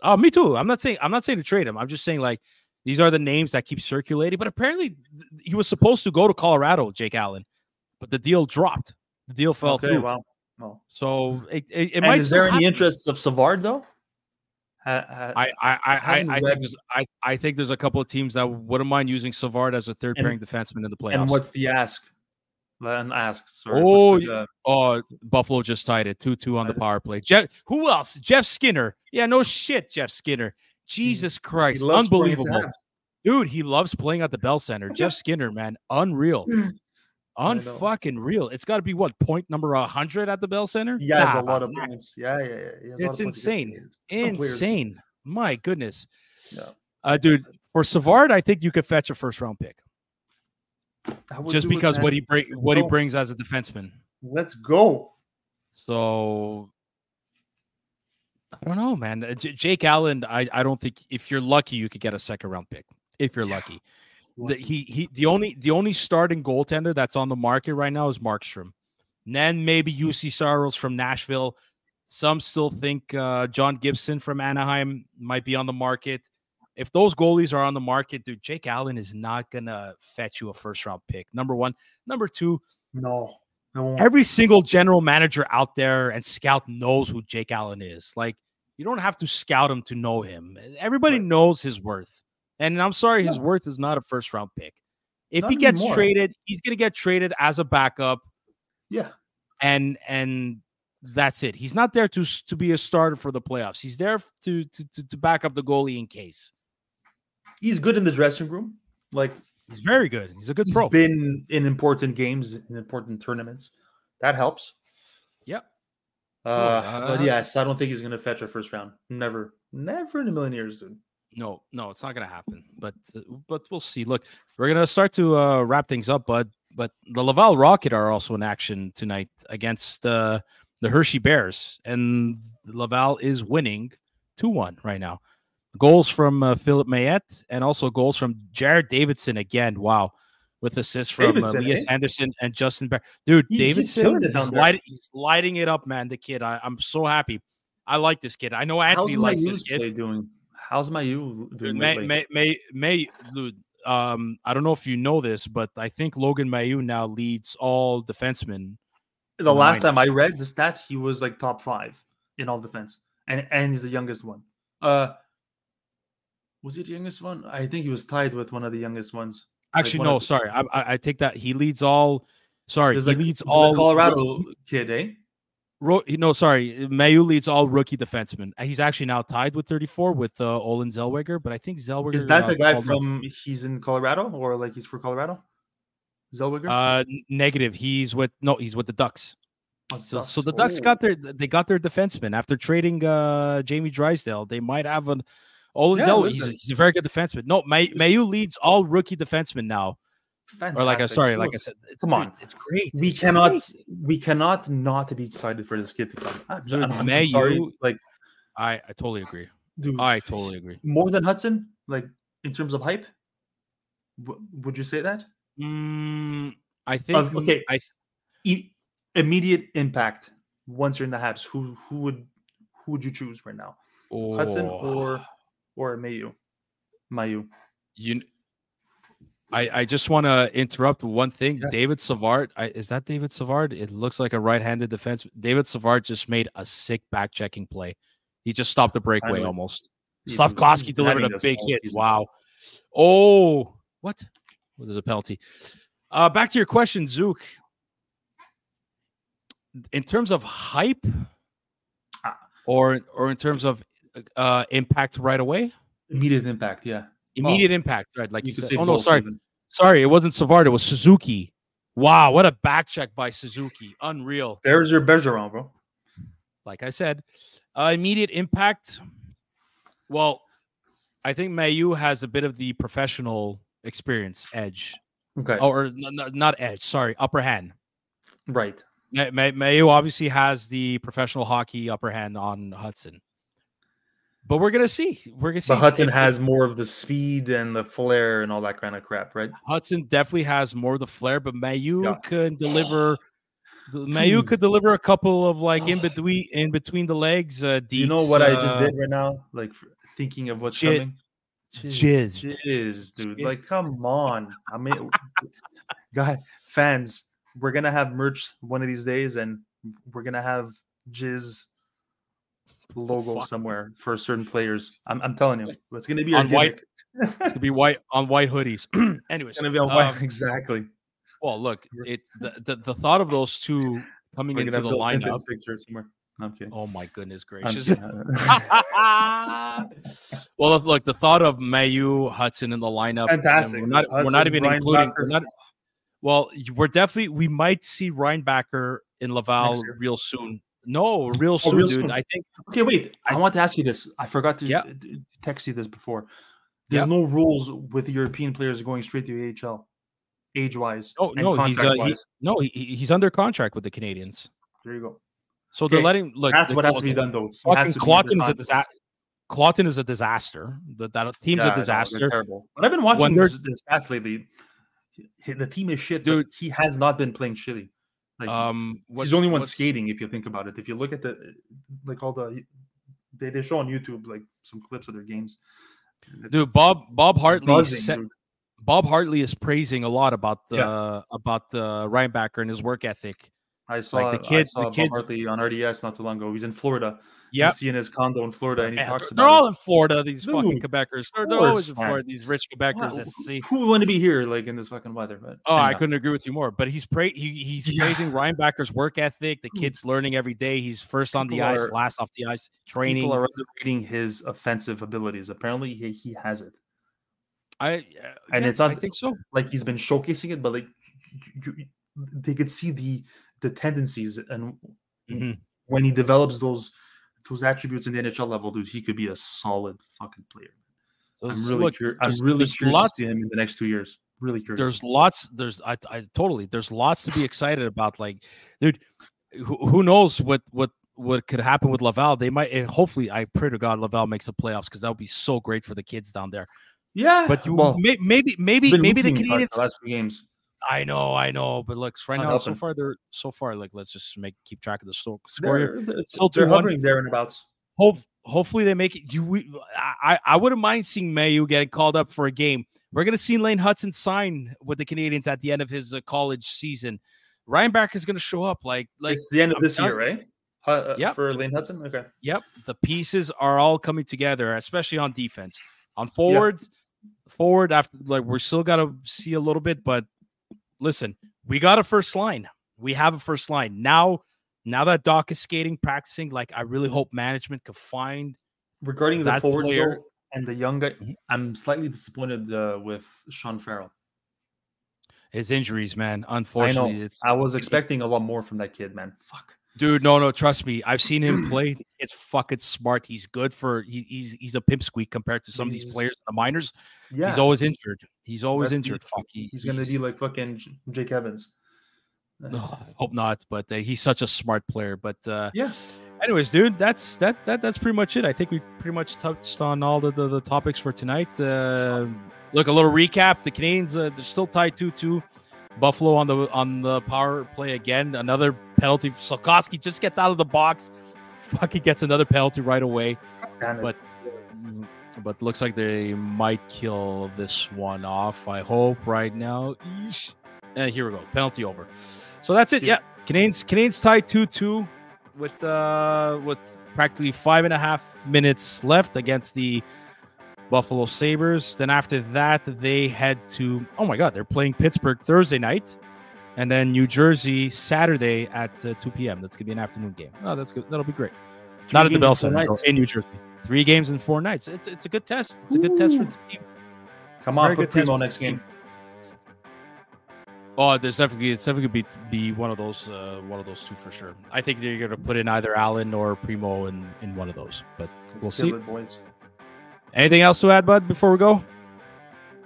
Oh, me too. I'm not saying I'm not saying to trade him. I'm just saying like these are the names that keep circulating. But apparently, he was supposed to go to Colorado, Jake Allen, but the deal dropped. The deal fell Okay, through. wow. Well, So it, it, it might. is there any interest of Savard though? I I I, I, I think there's I, I think there's a couple of teams that wouldn't mind using Savard as a third pairing defenseman in the playoffs. and what's the ask? Then ask. Sorry. Oh, the, Oh, Buffalo just tied it 2 2 on the power play. Jeff, who else? Jeff Skinner. Yeah, no shit, Jeff Skinner. Jesus Christ. Unbelievable. Dude, he loves playing at the Bell Center. Jeff Skinner, man. Unreal. Unfucking real. It's got to be what, point number 100 at the Bell Center? Has Nah, a lot of points. Yeah, yeah, yeah. He has a lot It's of points against insane. players. Some players- Insane. My goodness. Yeah. Uh, dude, for Savard, I think you could fetch a first round pick just because what he bring, what he brings as a defenseman. Let's go. So I don't know, man. J- Jake Allen, I, I don't think if you're lucky, you could get a second round pick. If you're Yeah. lucky, the, he he the only the only starting goaltender that's on the market right now is Markstrom. And then maybe Juuse Saros from Nashville. Some still think uh, John Gibson from Anaheim might be on the market. If those goalies are on the market, dude, Jake Allen is not gonna fetch you a first round pick. Number one, number two, No. Every single general manager out there and scout knows who Jake Allen is. Like you don't have to scout him to know him. Everybody Right. knows his worth. And I'm sorry, his Yeah. worth is not a first round pick. If Not he gets anymore. traded, he's gonna get traded as a backup, yeah. and and that's it. He's not there to to be a starter for the playoffs. He's there to to to, to back up the goalie in case. He's good in the dressing room. Like He's very good. He's a good he's pro. been in important games, in important tournaments. That helps. Yep. Uh, uh, but yes, I don't think he's gonna fetch a first round. Never, never in a million years, dude. No, no, it's not going to happen. But uh, but we'll see. Look, we're going to start to uh, wrap things up, bud. But the Laval Rocket are also in action tonight against uh, the Hershey Bears, and Laval is winning two one right now. Goals from uh, Philippe Maillet and also goals from Jared Davidson again. Wow, with assists from uh, Davidson, Elias eh? Anderson and Justin Bear. Dude, He- Davidson killing it is down there. light, he's lighting it up, man. The kid, I, I'm so happy. I like this kid. I know Anthony How's likes Mailloux this kid. doing? How's Mailloux doing? May, may, may, may, dude, um, I don't know if you know this, but I think Logan Mailloux now leads all defensemen. the last time I read the stat, he was like top five in all defense, and and he's the youngest one. Uh, was he the youngest one? I think he was tied with one of the youngest ones. Actually, one no, sorry, I, I, I take that he leads all. Sorry, he like leads all Colorado kid, eh? Ro, no, sorry, Mailloux leads all rookie defensemen. He's actually now tied with 34 with uh, Olen Zellweger, but I think Zellweger Is that uh, the guy from? He's in Colorado, or like he's for Colorado? Zellweger. Uh, negative. He's with no, he's with the Ducks. Oh, So, Ducks. so the Ducks Oh. got their they got their defenseman after trading uh Jamie Drysdale. They might have an Olen Yeah. He's, he's a very good defenseman. No, May, Mailloux leads all rookie defensemen now. Or like I sorry, like I said, it's Come on. it's great. we It's cannot great. we cannot not be excited for this kid to come. I'm- I'm Mailloux- sorry, like I I totally agree. dude, I totally agree. more than Hudson, like in terms of hype. W- would you say that? Mm, I think Of- okay. I E- immediate impact once you're in the Habs. Who who would who would you choose right now? Hudson oh, or or Mailloux? Mailloux. you. I, I just want to interrupt one thing. Yeah. David Savard, I, is that David Savard? It looks like a right-handed defense. David Savard just made a sick back checking play. He just stopped the breakaway almost. Slafkovsky delivered a big hit. season. Wow. Oh, what? Was it a penalty? Uh, back to your question, Zook. In terms of hype, Ah. or or in terms of uh, impact right away, Immediate impact. Yeah. immediate impact, right? Like you, You said. Oh no, sorry, even. sorry, it wasn't Savard. It was Suzuki. Wow, what a back check by Suzuki! Unreal. There's your Bergeron, bro. like I said, uh, immediate impact. Well, I think Mailloux has a bit of the professional experience edge. Okay. Oh, or not edge. Sorry, upper hand. Right. May- May- Mailloux obviously has the professional hockey upper hand on Hudson, but we're gonna see. We're gonna see. But Hudson has more of the speed and the flair and all that kind of crap, right? Hudson definitely has more of the flair, but Mailloux Yeah. can deliver. Mailloux could deliver a couple of like in between in between the legs. Uh, you know deets, what I just uh, did right now? Like thinking of what's Jit- coming. jizzed. Jizz, dude. Like, come on. I mean, guy, fans, we're gonna have merch one of these days, and we're gonna have Jizz logo Fuck. somewhere for certain players. I'm, I'm telling you, it's gonna be On white- It's gonna be white on white hoodies. Anyways, It's gonna be on white. um, exactly. well, look, it the, the the thought of those two coming We're into the lineup. Picture somewhere. Kidding. Oh my goodness gracious! well, look, the thought of Mailloux Hudson in the lineup. Fantastic. We're not, we're not even Ryan including. We're not, well, we're definitely. We might see Reinbacher in Laval real soon. No, real soon, Oh, real dude. soon. I think. Okay, wait. I want to ask you this. I forgot to Yeah. text you this before. There's Yeah. no rules with European players going straight to AHL, age wise. Oh no, he's uh, he, no, he, he- he's under contract with the Canadiens. there you go. So they're letting look. That's the- what has to be done, though. Fucking Kloten is a disaster. Kloten is a disaster. That that team's Yeah, a disaster. terrible. But I've been watching their, stats lately. The team is shit, Dude. dude. He has not been playing shitty. Like, Um, he's the only one skating. If you think about it, if you look at the like all the they, they show on YouTube like some clips of their games. Dude, Bob Bob Hartley buzzing, dude. Bob Hartley is praising a lot about the Yeah. about the Reinbacher and his work ethic. I saw the the kids- the kids- Bob Hartley on RDS not too long ago. He's in Florida. Yeah, He's seeing his condo in Florida, and he Man, talks they're, about they're all in Florida. These fucking Quebecers. They're, they're always in. Florida. These rich Quebecers. Wow, SC. Who would want to be here, like in this fucking weather? But Oh, I couldn't agree with you more. But he's pra- he, he's Yeah. praising Reinbacher's work ethic. The Hmm. kid's learning every day. He's first on the ice, are- last off the ice, training. People are underrating his offensive abilities. Apparently, he, he has it. I uh, And yeah, it's not- I think so. Like he's been showcasing it, but like you, you- they could see the the tendencies, and Mhm. when he develops those those attributes in the NHL level, dude, he could be a solid fucking player. I'm Those- really look, curious. I'm there's- really curious lots- to see him in the next two years. Really curious. there's lots there's I, I totally there's lots to be excited about like dude who, who knows what what what could happen with Laval they might and hopefully I pray to God Laval makes the playoffs because that would be so great for the kids down there yeah, but you well, may, maybe maybe maybe the losing, Canadiens the last few games. I know I know but look right now so far they're so far like let's just make keep track of the score. They're, they're, Still they're hovering there and abouts. Hope, hopefully they make it you we, I I wouldn't mind seeing Mailloux getting called up for a game we're gonna see Lane Hudson sign with the Canadiens at the end of his uh, college season Reinbacher is gonna show up like like it's the end of I'm this year, right? Uh, uh, Yep. For Lane Hudson, okay. Yep, the pieces are all coming together, especially on defense. On forwards, forward after like we're still got to see a little bit, but listen, we got a first line. We have a first line now. Now that Dach is skating, practicing, like I really hope management could find. Regarding the forward player- and the young guy. I'm slightly disappointed uh, with Sean Farrell. His injuries, man. I. Unfortunately, it's I was expecting a lot more from that kid, man. Fuck. Dude. No, no, trust me. I've seen him play. It's fucking smart. He's good for. He, he's he's a pimsqueak compared to some of these players in the minors. Yeah, He's always injured. He's always That's the- injured. Fuck. He, he's gonna be like fucking Jake Evans. No, hope not. But uh, he's such a smart player. But uh, Yeah. anyways, dude, that's that that that's pretty much it. I think we pretty much touched on all the the, the topics for tonight. Uh, look, a little recap: the Canadiens uh, they're still tied two two. Buffalo on the on the power play again. Another penalty. Sokoski just gets out of the box. Fucking gets another penalty right away. But- Mm, But looks like they might kill this one off. I hope right now. Eesh. And here we go. Penalty over. So that's it. Yeah. Canadiens Canadiens tied 2-2 with uh with practically five and a half minutes left against the Buffalo Sabres. Then after that, they head to oh my god, they're playing Pittsburgh Thursday night. And then New Jersey Saturday at uh, 2 p.m. That's gonna be an afternoon game. Oh, that's good. That'll be great. Three Not at the Bell Center in New Jersey. Three games in four nights. It's it's a good test. It's a good test for Ooh. this team. Come on, very put good test Primeau next game. Oh, there's definitely it's definitely gonna be be one of those uh, one of those two for sure. I think they're gonna put in either Allen or Primeau in in one of those. But Let's we'll see. it, boys. Anything else to add, Bud? Before we go,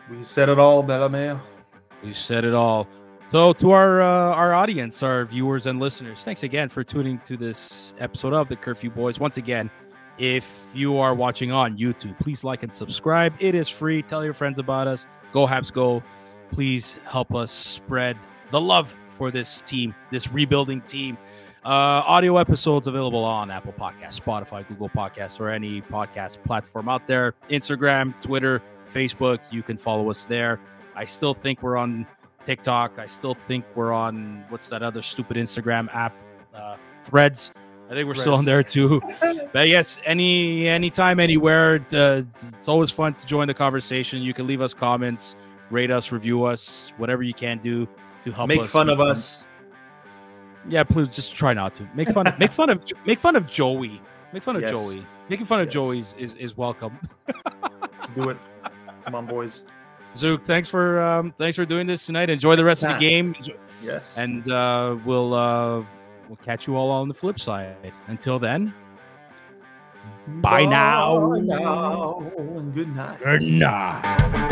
We said it all, Bellamere. We said it all. So, to our uh, our audience, our viewers and listeners, thanks again for tuning to this episode of the Curfew Boys. Once again, if you are watching on YouTube, please like and subscribe. It is free. Tell your friends about us. Go Habs, go! Please help us spread the love for this team, this rebuilding team. Uh, audio episodes available on Apple Podcasts, Spotify, Google Podcasts, or any podcast platform out there. Instagram, Twitter, Facebook. You can follow us there. I still think we're on TikTok. I still think we're on what's that other stupid Instagram app, uh, Threads. I think we're still on there too. but yes, any anytime, anywhere. Uh, it's always fun to join the conversation. You can leave us comments, rate us, review us, whatever you can do to help Make us. fun of us. Yeah, please just try not to make fun. make fun of make fun of Joey. Make fun of Yes. Joey. Making fun of Yes. Joey is, is is welcome. Let's do it. Come on, boys. Zook, thanks for um, thanks for doing this tonight. Enjoy the rest of the game, Enjoy- Yes. and uh, we'll uh, we'll catch you all on the flip side. Until then, bye now. now and good night. good night.